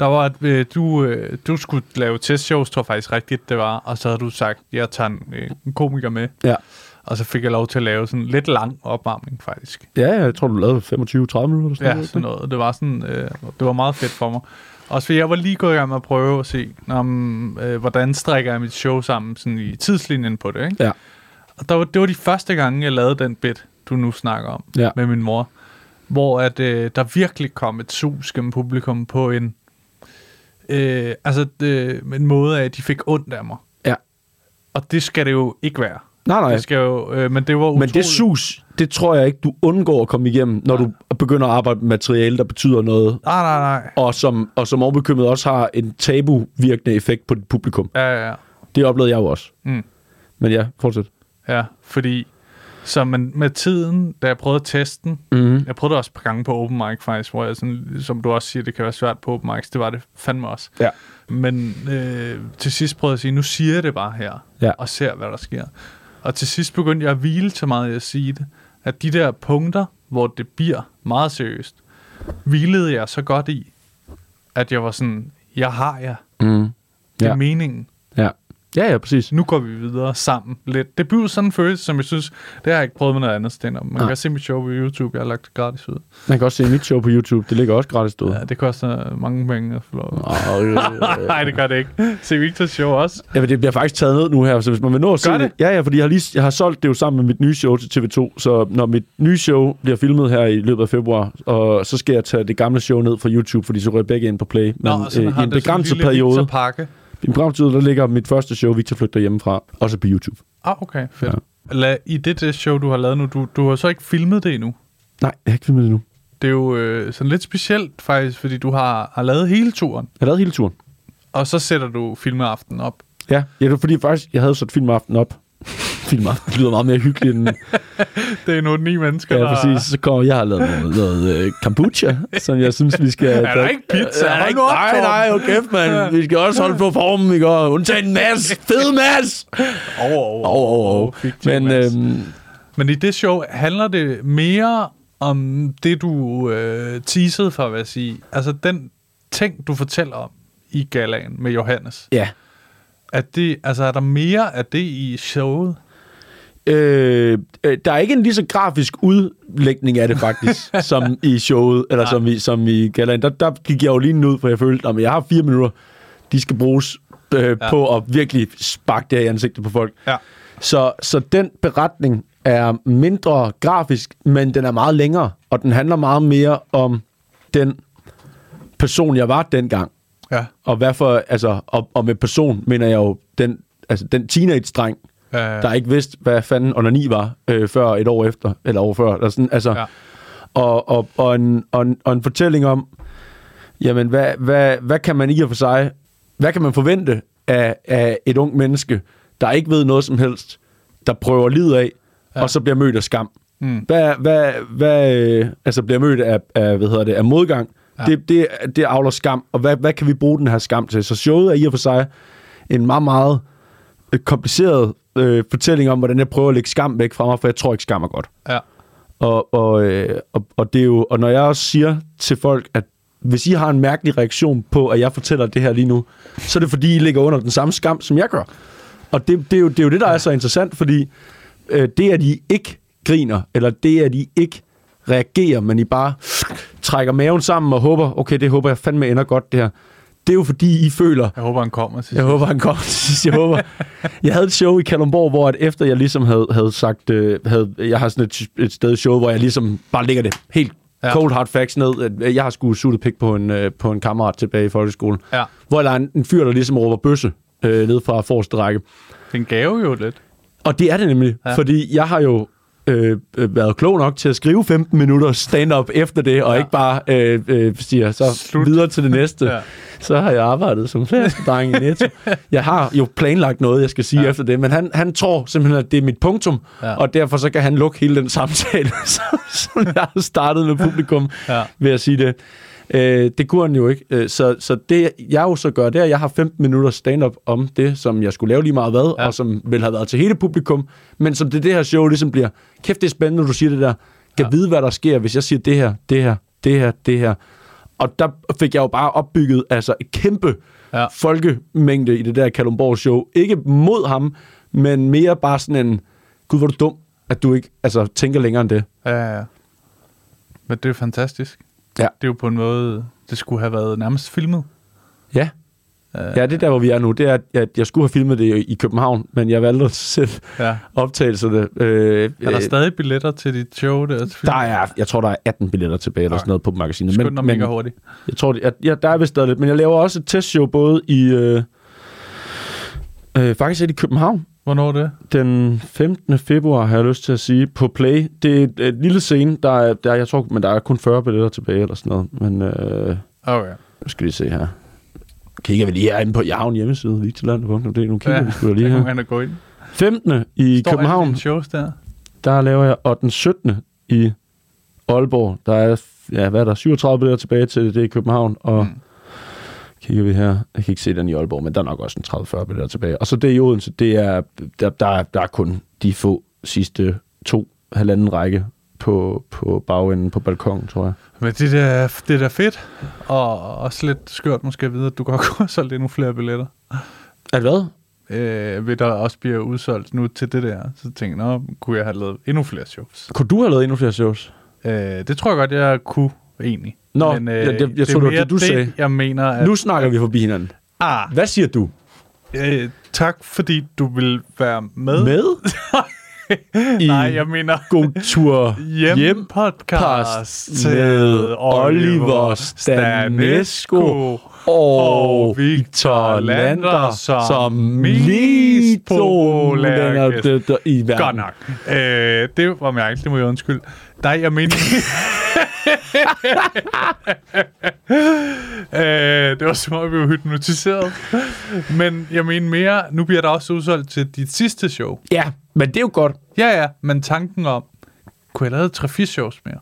Der var, at øh, du, øh, du skulle lave testshows, tror jeg faktisk rigtigt, det var. Og så havde du sagt, jeg tager en, øh, en komiker med. ja. Og så fik jeg lov til at lave sådan en lidt lang opvarmning, faktisk. ja, jeg tror, du lavede 25-30 minutter. Sådan Ja, noget. sådan noget. Det var, sådan, øh, det var meget fedt for mig. Også fordi jeg var lige gået i gang med at prøve at se, om, øh, hvordan strikker jeg mit show sammen sådan i tidslinjen på det. Ikke? Ja. Og der var, det var de første gange, jeg lavede den bit, du nu snakker om, Ja. med min mor. Hvor at, øh, der virkelig kom et sus gennem publikum på en, øh, altså, øh, en måde af, at de fik ondt af mig. Ja. Og det skal det jo ikke være. Nej, nej. Det skal jo, øh, men det var Men utroligt. det sus, det tror jeg ikke, du undgår at komme igennem, når du begynder at arbejde med materiale, der betyder noget, Nej, nej, nej. og som, og som overbekymret også har en tabu-virkende effekt på dit publikum. Ja, ja, ja. Det oplevede jeg jo også. Mm. Men ja, fortsæt. Ja, fordi så man, med tiden, da jeg prøvede at teste den, Mm-hmm. jeg prøvede også et par gange på open mic faktisk, hvor jeg sådan, som du også siger, det kan være svært på open mics, det var det fandme også. Ja. Men øh, til sidst prøvede jeg at sige, nu siger jeg det bare her, Ja. og ser, hvad der sker. Og til sidst begyndte jeg at hvile så meget i at sige det, at de der punkter, hvor det bliver meget seriøst, hvilede jeg så godt i, at jeg var sådan, jeg har jer. Mm. Det er Ja. meningen. Ja. Ja, ja, præcis. Nu går vi videre sammen lidt. Det bliver sådan en følelse, som jeg synes, det har jeg ikke prøvet med noget andet stand Man Nej. kan se mit show på YouTube, jeg har lagt det gratis ud. Man kan også se mit show på YouTube. Det ligger også gratis derude. Ja, det koster mange penge at få lov. [LAUGHS] Nej, det gør det ikke. Se Victors show også. ja, men det bliver faktisk taget ned nu her, så hvis man vil nå at se Gør det? Ja, ja, fordi jeg har, lige, jeg har solgt det jo sammen med mit nye show til TV2, så når mit nye show bliver filmet her i løbet af februar, og så skal jeg tage det gamle show ned fra YouTube, fordi så rører jeg begge ind på Play. Men Nå, så øh, har i en det begrænset periode, Victor-pakke. I periode, der ligger mit første show, Victor flygter hjemmefra, også på YouTube. Ah, okay, fedt. Ja. Lad, I det, show, du har lavet nu, du, du har så ikke filmet det endnu. Nej, jeg har ikke filmet det nu. Det er jo øh, sådan lidt specielt faktisk, fordi du har, har lavet hele turen, Jeg har lavet hele turen. og så sætter du filmeaften op. Ja, ja det var fordi faktisk, jeg havde sat filmaften op. filmaften det lyder meget mere hyggeligt end... [LAUGHS] Det er nogle ni mennesker, Ja, præcis. Så kommer jeg har lavet noget, noget uh, kombucha, som jeg synes, vi skal... Er der ikke pizza? Er der ikke? Nej, nej, jo kæft, mand. Vi skal også holde på formen, ikke? Og undtage en masse. Fed masse. Åh, åh, åh. Fiktiv Men øhm, Men i det show handler det mere om det, du øh, teasede for, hvad jeg sige. Altså den ting, du fortæller om i galaen med Johannes. ja. Er, det, altså, er der mere af det i showet? Øh, øh, der er ikke en lige så grafisk udlægning af det faktisk, [LAUGHS] som i showet, eller som i, som i Gallaen. Der, der gik jeg jo lige ud, for jeg følte, at jeg har fire minutter, de skal bruges øh, ja. på at virkelig sparke det her i ansigtet på folk. Ja. Så, så den beretning er mindre grafisk, men den er meget længere, og den handler meget mere om den person, jeg var dengang. Ja. Og hvad for, altså, og, og med person mener jeg jo den, altså den teenage-dreng, Ja, der ikke vidste, hvad fanden onani var, øh, før et år efter, eller år før. Eller sådan, altså, Ja. og, og, og, en, og, en, og en fortælling om, jamen, hvad, hvad, hvad kan man i og for sig, hvad kan man forvente af, af et ung menneske, der ikke ved noget som helst, der prøver livet af, ja. og så bliver mødt af skam. Mm. Hvad, hvad, hvad, øh, altså bliver mødt af, af, hvad hedder det, af modgang. Ja. Det, det, det avler skam, og hvad, hvad kan vi bruge den her skam til? Så showet er i og for sig en meget, meget øh, kompliceret øh, fortælling om, hvordan jeg prøver at lægge skam væk fra mig, for jeg tror ikke, skam er godt. Ja. Og, og, øh, og, og, det er jo, og når jeg også siger til folk, at hvis I har en mærkelig reaktion på, at jeg fortæller det her lige nu, så er det fordi, I ligger under den samme skam, som jeg gør. Og det, det, er, jo, det er jo det, der er så interessant, fordi øh, det, at I ikke griner, eller det, at I ikke reagerer, men I bare trækker maven sammen og håber, okay, det håber jeg fandme ender godt, det her. Det er jo fordi, I føler, Jeg håber, han kommer til jeg håber, han kommer til sidst. Jeg håber. [LAUGHS] Jeg havde et show i Kalundborg, hvor at efter jeg ligesom havde, havde sagt, øh, havde, jeg har sådan et, et sted show, hvor jeg ligesom bare lægger det helt Ja. cold hard facts ned. Øh, Jeg har sgu suttet pik på en, øh, på en kammerat tilbage i folkeskolen. Ja. Hvor der er en, en fyr, der ligesom råber bøsse øh, ned fra forreste række. Det er en gave jo lidt. Og det er det nemlig, ja. fordi jeg har jo øh, øh, været klog nok til at skrive 15 minutter stand-up efter det, og Ja. ikke bare øh, øh, siger så Slut. Videre til det næste. [LAUGHS] Ja. Så har jeg arbejdet som flaskedreng i Netto. [LAUGHS] Jeg har jo planlagt noget, jeg skal sige Ja. efter det, men han, han tror simpelthen, at det er mit punktum, Ja. og derfor så kan han lukke hele den samtale, [LAUGHS] som jeg har startet med publikum Ja. ved at sige det. Øh, det kunne han jo ikke. Øh, Så, så det, jeg jo så gør, det er, at jeg har 15 minutter stand-up om det, som jeg skulle lave lige meget hvad, Ja. og som vil have været til hele publikum, men som det, det her show ligesom bliver, kæft, det er spændende, når du siger det der. Kan ja. vide, hvad der sker, hvis jeg siger det her, det her, det her, det her. Og der fik jeg jo bare opbygget altså et kæmpe Ja. folkemængde i det der Kalundborg show. Ikke mod ham, men mere bare sådan en, gud, hvor er du dum, at du ikke altså, tænker længere end det. Ja, ja, ja. Men det er fantastisk. Ja. Det er jo på en måde, det skulle have været nærmest filmet. Ja. Ja, det er der, hvor vi er nu. Det er, at jeg skulle have filmet det i- København, men jeg valgte at sætte Ja. optagelserne. Øh, Er der øh, stadig billetter til dit show der? der er, jeg tror, der er 18 billetter tilbage, eller Okay. sådan noget på magasinet. Skynd dig mega hurtigt. Jeg tror, det, jeg, ja, der er vist stadig lidt. Men jeg laver også et testshow både i... Øh, øh, faktisk det i København. Hvornår er det? Den 15. februar, har jeg lyst til at sige, på Play. Det er et, et lille scene, der er, der, er- jeg tror, men der er kun 40 billetter tilbage, eller sådan noget. Men øh, Okay. nu skal vi se her. Kigger vi lige herinde på, jeg har en hjemmeside, vigtiland.dk. Nu kigger Ja, vi sgu lige kan her. da gå ind. 15. i Står København, shows der? der laver jeg, og den 17. i Aalborg, der er, ja, hvad er der, 37 billetter tilbage til det i København, og mm. Kigger vi her, jeg kan ikke se den i Aalborg, men der er nok også en 30-40 billetter tilbage. Og så det i Odense, det er, der, der, er, der er kun de få sidste to, halvanden række på, på bagenden på balkongen, tror jeg. Men det er, det er da fedt, og også lidt skørt måske at vide, at du godt [LAUGHS] kunne have solgt endnu flere billetter. Er det hvad? Øh, ved der også bliver udsolgt nu til det der. Så tænkte jeg, kunne jeg have lavet endnu flere shows? Kunne du have lavet endnu flere shows? Øh, det tror jeg godt, jeg kunne egentlig. Nå, Men, øh, jeg- jeg- jeg det tror, det var det, du sagde. Jeg mener, at... Nu snakker vi forbi hinanden. Ah, Hvad siger du? øh, tak, fordi du vil være med. Med? [LAUGHS] I Nej, jeg mener god tur hjem, hjem podcast med Oliver Stanesco og Victor Lander som mest populære i verden. Godt nok. Øh, det var mærkeligt, det må jeg undskylde. Nej, jeg mener... [LAUGHS] øh, det var som om, vi var hypnotiseret. Men jeg mener mere, nu bliver der også udsolgt til dit sidste show. Ja, men det er jo godt. Ja, ja, men tanken om, kunne jeg lave tre shows mere?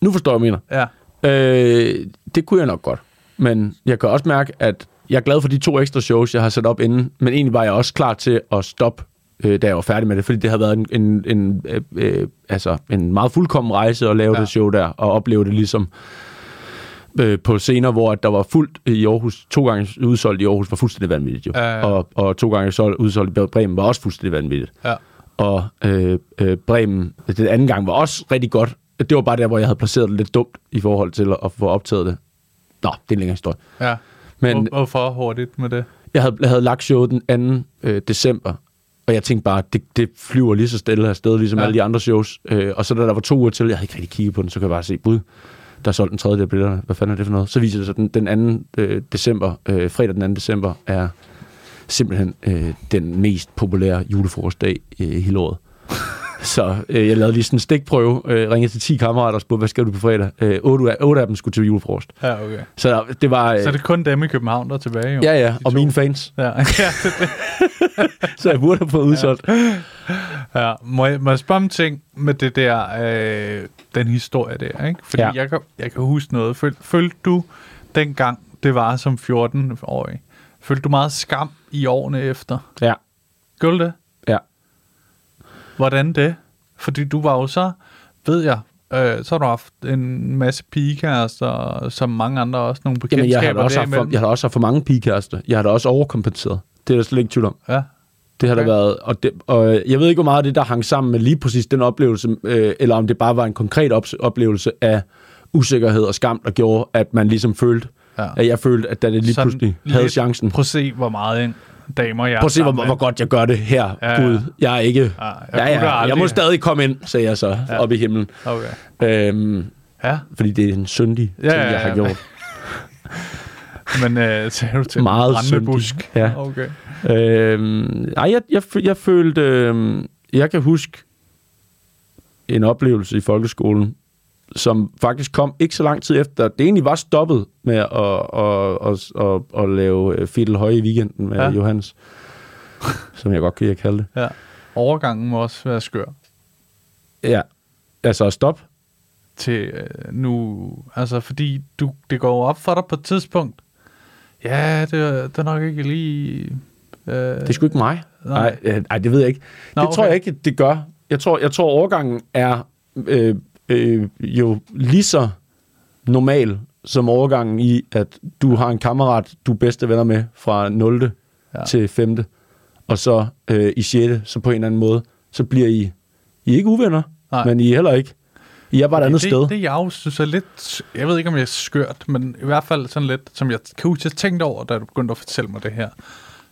Nu forstår jeg, mener. Ja. Øh, det kunne jeg nok godt. Men jeg kan også mærke, at jeg er glad for de to ekstra shows, jeg har sat op inden. Men egentlig var jeg også klar til at stoppe, øh, da jeg var færdig med det. Fordi det har været en, en, en, øh, øh, altså en meget fuldkommen rejse at lave Ja. det show der. Og opleve det ligesom øh, på scener, hvor at der var fuldt i Aarhus. To gange udsolgt i Aarhus var fuldstændig vanvittigt jo. Ja, ja. Og, og to gange solgt, udsolgt i Bremen var også fuldstændig vanvittigt. Ja. og øh, øh, Bremen den anden gang var også rigtig godt. Det var bare der, hvor jeg havde placeret det lidt dumt i forhold til at få optaget det. Nå, det er en længere historie. Ja. Men Hvor- Hvorfor hurtigt med det? jeg havde, jeg havde lagt showet den 2. Øh, december, og jeg tænkte bare, det, det flyver lige så stille afsted, ligesom Ja. alle de andre shows. Øh, og så da der var to uger til, jeg havde ikke rigtig kigget på den, så kan jeg bare se, bud, der er solgt den tredje af billetterne. Hvad fanden er det for noget? Så viser det sig, at den, den 2. Øh, december, øh, fredag den 2. december, er simpelthen øh, den mest populære julefrokostdag øh, i hele året. [LAUGHS] Så øh, jeg lavede lige sådan en stikprøve, øh, ringede til 10 kammerater og spurgte, hvad skal du på fredag? Øh, 8, af, 8 af dem skulle til julefrokost. Ja, okay. Så det var... Øh, Så er det kun dem i København, der er tilbage, jo? ja, ja, og to. mine fans. Ja, [LAUGHS] ja, det, det. [LAUGHS] Så jeg burde have fået udsolgt. ja. Må, jeg, må jeg spørge om ting med det der, øh, den historie der, ikke? Fordi ja. Ja. jeg, kan, jeg kan huske noget. Føl, følte du dengang, det var som 14-årig, følte du meget skam i årene efter? Ja. Gjorde det? Hvordan det? Fordi du var jo så, ved jeg, øh, så har du haft en masse pigekærester, som mange andre også, nogle Jamen, jeg har, bekendtskaber også haft for, jeg har også haft for mange pigekærester. Jeg har da også overkompenseret. Det er der slet ikke tvivl om. Ja. Det har Okay. der været. Og, det, og jeg ved ikke, hvor meget af det, der hang sammen med lige præcis den oplevelse, øh, eller om det bare var en konkret op- oplevelse af usikkerhed og skam, der gjorde, at man ligesom følte, Ja. at jeg følte, at da det lige Sådan pludselig havde chancen. Prøv at se, hvor meget en damer jeg Prøv at se, hvor, hvor godt jeg gør det her. Ja, Ja, ja. Gud, jeg er ikke... Ja, Ja, jeg ja, ja, jeg må stadig komme ind, sagde jeg så, Ja. ja. op i himlen. Okay. Øhm, Ja, fordi det er en syndig Ja, ting, ja, jeg har ja. gjort. [LAUGHS] men øh, sagde du til Meget busk? Ja. Okay. Øhm, ej, jeg, jeg, jeg følte... Øh, jeg kan huske en oplevelse i folkeskolen, som faktisk kom ikke så lang tid efter. Det egentlig var stoppet med at, at, at, at, at lave øh, Fidel Høje i weekenden med Ja. Johannes. [LAUGHS] Som jeg godt kan lide at kalde det. Ja. Overgangen må også være skør Ja, altså stop. til øh, nu, altså fordi du, det går op for dig på et tidspunkt. Ja, det, det er nok ikke lige... Øh, Det er sgu ikke mig. Nej. Nej, øh, det ved jeg ikke. Nå, det tror okay. jeg ikke, det gør. Jeg tror, jeg tror overgangen er øh, øh, jo lige så normal som overgangen i, at du har en kammerat, du er bedste venner med fra 0. Ja. Til 5. Og så øh, i 6. så på en eller anden måde, så bliver I, I ikke uvenner. Nej. men I er heller ikke. I er bare et andet det, sted. Det jeg jo synes er lidt, jeg ved ikke om jeg er skørt, men i hvert fald sådan lidt, som jeg kan huske, jeg tænkte over, da du begyndte at fortælle mig det her.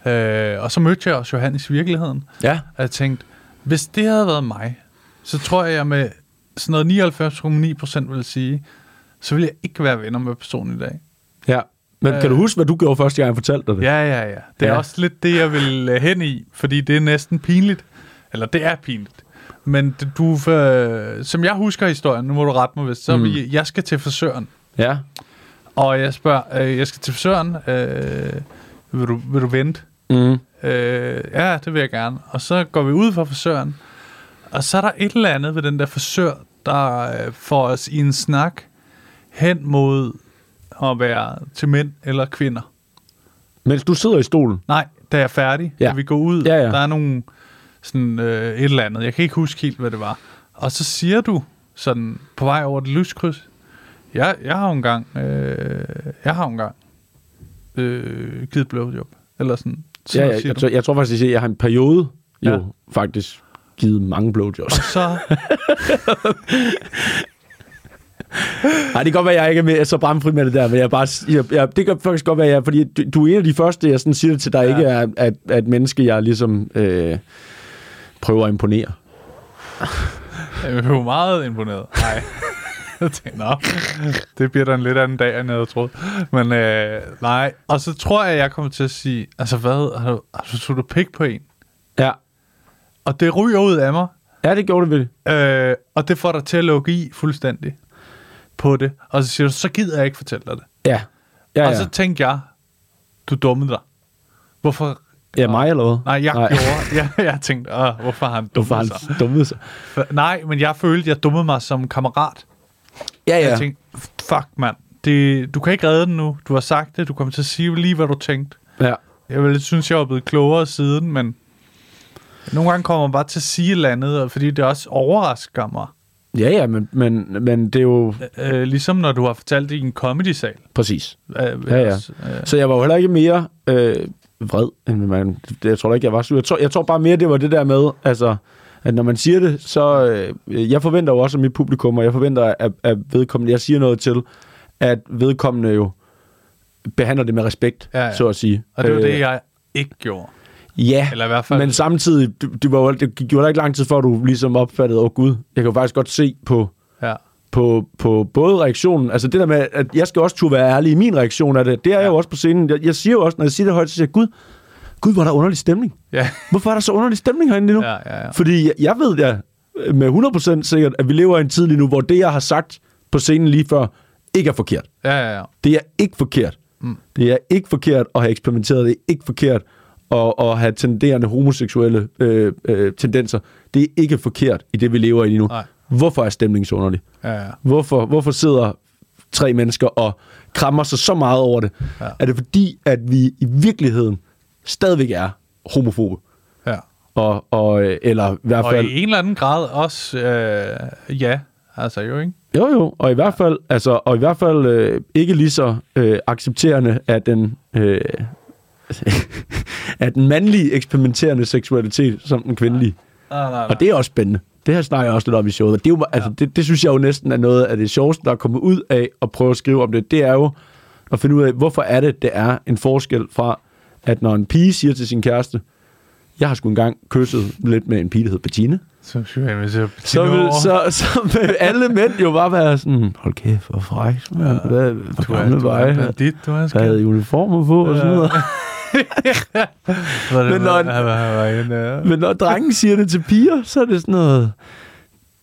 Øh, og så mødte jeg også Johannes i virkeligheden, Ja, og jeg tænkte, hvis det havde været mig, så tror jeg, jeg med sådan noget 99,9% ville sige, så ville jeg ikke være venner med personen i dag. ja. Men Øh. kan du huske, hvad du gjorde første gang, jeg fortalte dig det? Ja, ja, ja. Det er Ja. også lidt det, jeg vil øh, hen i, fordi det er næsten pinligt. Eller det er pinligt. Men du, øh, som jeg husker historien, nu må du rette mig, hvis så mm. vi, jeg skal til frisøren. ja. Og jeg spørger, øh, jeg skal til frisøren, øh, vil, du, vil du vente? Mm. Øh, ja, det vil jeg gerne. Og så går vi ud fra frisøren, og så er der et eller andet ved den der frisør, der øh, får os i en snak hen mod at være til mænd eller kvinder. Mens du sidder i stolen. Nej, da jeg er færdig, ja. Og vi går ud, Ja, ja. der er nogle sådan øh, et eller andet. Jeg kan ikke huske helt, hvad det var. Og så siger du sådan på vej over det lyskryds, jeg, jeg har jo engang, øh, jeg har jo engang øh, givet blowjob. Eller sådan. Så Ja, ja, jeg, du. tror, jeg tror faktisk, at jeg har en periode jo ja. faktisk givet mange blowjobs. Så, [LAUGHS] Nej, det kan godt være, at jeg ikke er med, så bramfri med det der, men jeg bare, jeg, jeg, det kan faktisk godt være, jeg, fordi du, du er en af de første, jeg sådan siger det til, der Ja. ikke er, at, at menneske, jeg ligesom øh, prøver at imponere. [LAUGHS] jeg er jo meget imponeret. Nej. [LAUGHS] Jeg tænkte, Nå, det bliver da en lidt anden dag, end jeg havde troet. Men øh, nej, og så tror jeg, jeg kommer til at sige, altså hvad, har du, har du pik på en? Ja, Og det ryger ud af mig, ja det gjorde det vel. Øh, og det får dig til at lukke i fuldstændig på det. Og så siger du, så gider jeg ikke fortælle dig det. Ja. Ja, Og ja. så tænkte jeg, du dummede dig. Hvorfor? ja mig eller hvad? Nej, jeg Nej. gjorde. [LAUGHS] Jeg, jeg tænkte, Åh, hvorfor har han dummet Hvorfor sig? han dummet sig? For, nej, men jeg følte, jeg dummede mig som kammerat. Ja, ja. Jeg tænkte, fuck mand, det, du kan ikke redde den nu. Du har sagt det, du kommer til at sige lige, hvad du tænkte. ja. Jeg ville synes, jeg var blevet klogere siden, men nogle gange kommer man bare til at sige et eller andet, og fordi det også overrasker mig. Ja, ja, men, men, men det er jo Øh, ligesom når du har fortalt det i en comedy-sal. præcis. Øh, Ja, ja. øh, Så jeg var jo heller ikke mere øh, vred, end man... Jeg tror ikke, jeg var. Jeg tror, jeg tror bare mere, det var det der med, altså, at når man siger det, så... Øh, jeg forventer jo også af mit publikum, og jeg forventer, at, at vedkommende, jeg siger noget til, at vedkommende jo behandler det med respekt, Ja, ja. så at sige. Og det var Øh, det, jeg ikke gjorde. Ja, Eller i hvert fald- men samtidig, det, det, var, jo- det gik jo ikke lang tid før, du ligesom opfattede, åh oh, gud, jeg kan faktisk godt se på, Ja. på, på både reaktionen, altså det der med, at jeg skal også turde være ærlig i min reaktion af det, det er ja. jeg jo også på scenen. Jeg, jeg siger jo også, når jeg siger det højt, så siger jeg, gud, gud, hvor er der underlig stemning. Ja. Hvorfor er der så underlig stemning herinde lige nu? Ja, ja, ja. Fordi jeg, jeg ved ja, med 100% sikkert, at vi lever i en tid lige nu, hvor det, jeg har sagt på scenen lige før, ikke er forkert. Ja, ja, ja. Det er ikke forkert. Mm. Det er ikke forkert at have eksperimenteret. Det er ikke forkert at, at have tenderende homoseksuelle øh, øh, tendenser. Det er ikke forkert i det, vi lever i lige nu. Nej. Hvorfor er stemningen så underlig? Ja, ja. Hvorfor, hvorfor sidder tre mennesker og krammer sig så meget over det? Ja. Er det fordi, at vi i virkeligheden stadigvæk er homofobe? ja. Og, og, øh, eller i hvert Og fald... i en eller anden grad også, øh, ja, altså jo, ikke? Jo, jo, og i hvert fald, altså, og i hvert fald øh, ikke lige så øh, accepterende af den, øh, [LAUGHS] af den mandlige eksperimenterende seksualitet som den kvindelige. Nej, nej, nej. Og det er også spændende. Det her snakker jeg også lidt om i showet. og Det, er jo, altså, det, det synes jeg jo næsten er noget af det sjoveste, der er kommet ud af at prøve at skrive om det. Det er jo at finde ud af, hvorfor er det, det er en forskel fra, at når en pige siger til sin kæreste, jeg har sgu engang kysset lidt med en pige, der hedder Bettina, Så jeg så vil, så, [LAUGHS] så vil alle mænd jo bare være sådan, hold kæft, hvor fræk, man. Hvad, hvor du er, du var er jeg? bandit, du er Hvad havde uniformer på og sådan noget. [LAUGHS] Men når en- en, øh, Men når drengen siger det til piger, så er det sådan noget,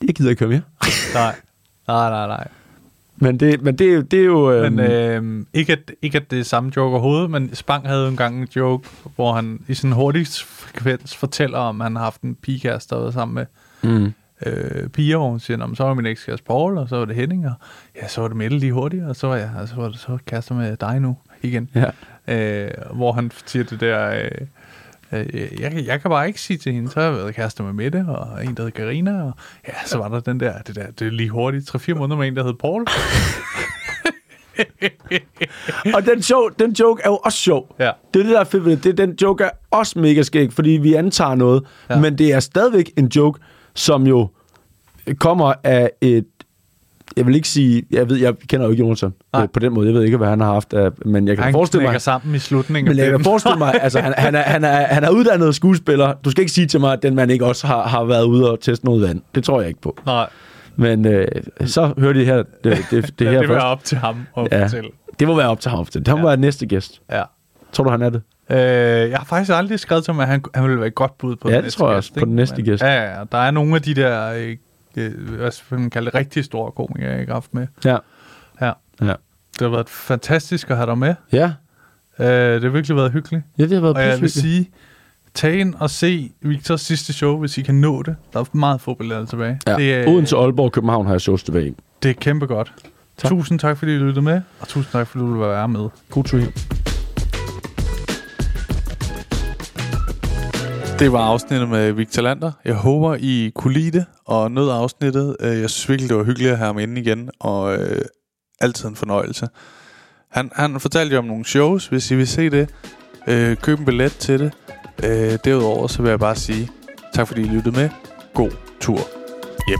jeg gider ikke høre mere. nej, nej, nej, nej. Men det, men det, er jo- det er jo... Øhm, Men øh, ikke, at, ikke at det er samme joke overhovedet, men Spang havde jo engang en joke, hvor han i sådan en hurtig frekvens fortæller om, han har haft en pigekæreste, der sammen med mm, øh, piger, hvor hun siger, "Nå, men så var min ekskæreste Paul, og så var det Henning, og ja, så var det Mette lige hurtigt, og så var jeg og så var det så kærester med dig nu igen. ja. Øh, hvor han siger det der, øh, øh, jeg, jeg kan bare ikke sige til hende, så har jeg været kærester med Mette, og en, der hed Karina og ja, så var der den der, det der, det er lige hurtigt, 3-4 måneder med en, der hed Paul. [LAUGHS] Og den, show, den joke er jo også sjov. Ja. Det er det, der er fedt ved det. det. Den joke er også mega skæg, fordi vi antager noget. Ja. Men det er stadigvæk en joke, som jo kommer af et... Jeg vil ikke sige... Jeg ved, jeg kender jo ikke Jonathan Nej. øh, på den måde. Jeg ved ikke, hvad han har haft af... Men jeg kan Han forestille mig... sammen i slutningen Men jeg kan forestille mig, [LAUGHS] altså han, han, er, han, er, han er uddannet skuespiller. Du skal ikke sige til mig, at den mand ikke også har, har været ude og teste noget vand. Det tror jeg ikke på. Nej, Men øh, så hører de her, det, det, det, det, her det først. være op til ham at Ja. fortælle. Det må være op til ham. Det må Ja. være næste gæst. Ja. Tror du, han er det? Øh, jeg har faktisk aldrig skrevet til ham, at han, han ville være et godt bud på Ja, den det næste tror jeg gæst, også, på ikke? den næste Men- gæst. Ja, ja, ja. Der er nogle af de der, øh, hvad skal man kalde det, rigtig store komikere, jeg ikke har haft med. Ja. Ja. Ja. Det har været fantastisk at have dig med. Ja, Øh, det har virkelig været hyggeligt. ja det har været Og jeg vil sige, tag ind og se Victors sidste show, hvis I kan nå det. Der er meget få billetter tilbage. Ja. Det, er, Odense, Aalborg og København har jeg shows tilbage. det er kæmpe godt. Tak. Tusind tak, fordi I lyttede med, og tusind tak, fordi du ville være med. God tur Det var afsnittet med Victor Lander. Jeg håber, I kunne lide det og nød afsnittet. Øh, jeg synes virkelig, det var hyggeligt at have ham inde igen, og øh, altid en fornøjelse. Han, han fortalte jo om nogle shows, hvis I vil se det. Øh, køb en billet til det. Øh, derudover så vil jeg bare sige tak, fordi I lyttede med. God tur hjem.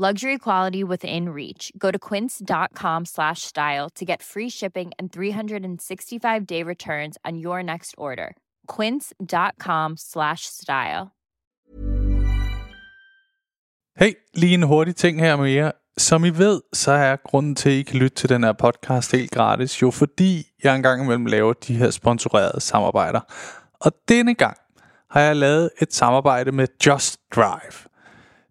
Luxury quality within reach. Go to quince.com slash style to get free shipping and 365 day returns on your next order. Quince.com slash style. Hey, lige en hurtig ting her med jer. Som I ved, så er grunden til, at I kan lytte til den her podcast helt gratis, jo fordi jeg engang imellem laver de her sponsorerede samarbejder. Og denne gang har jeg lavet et samarbejde med Just Drive.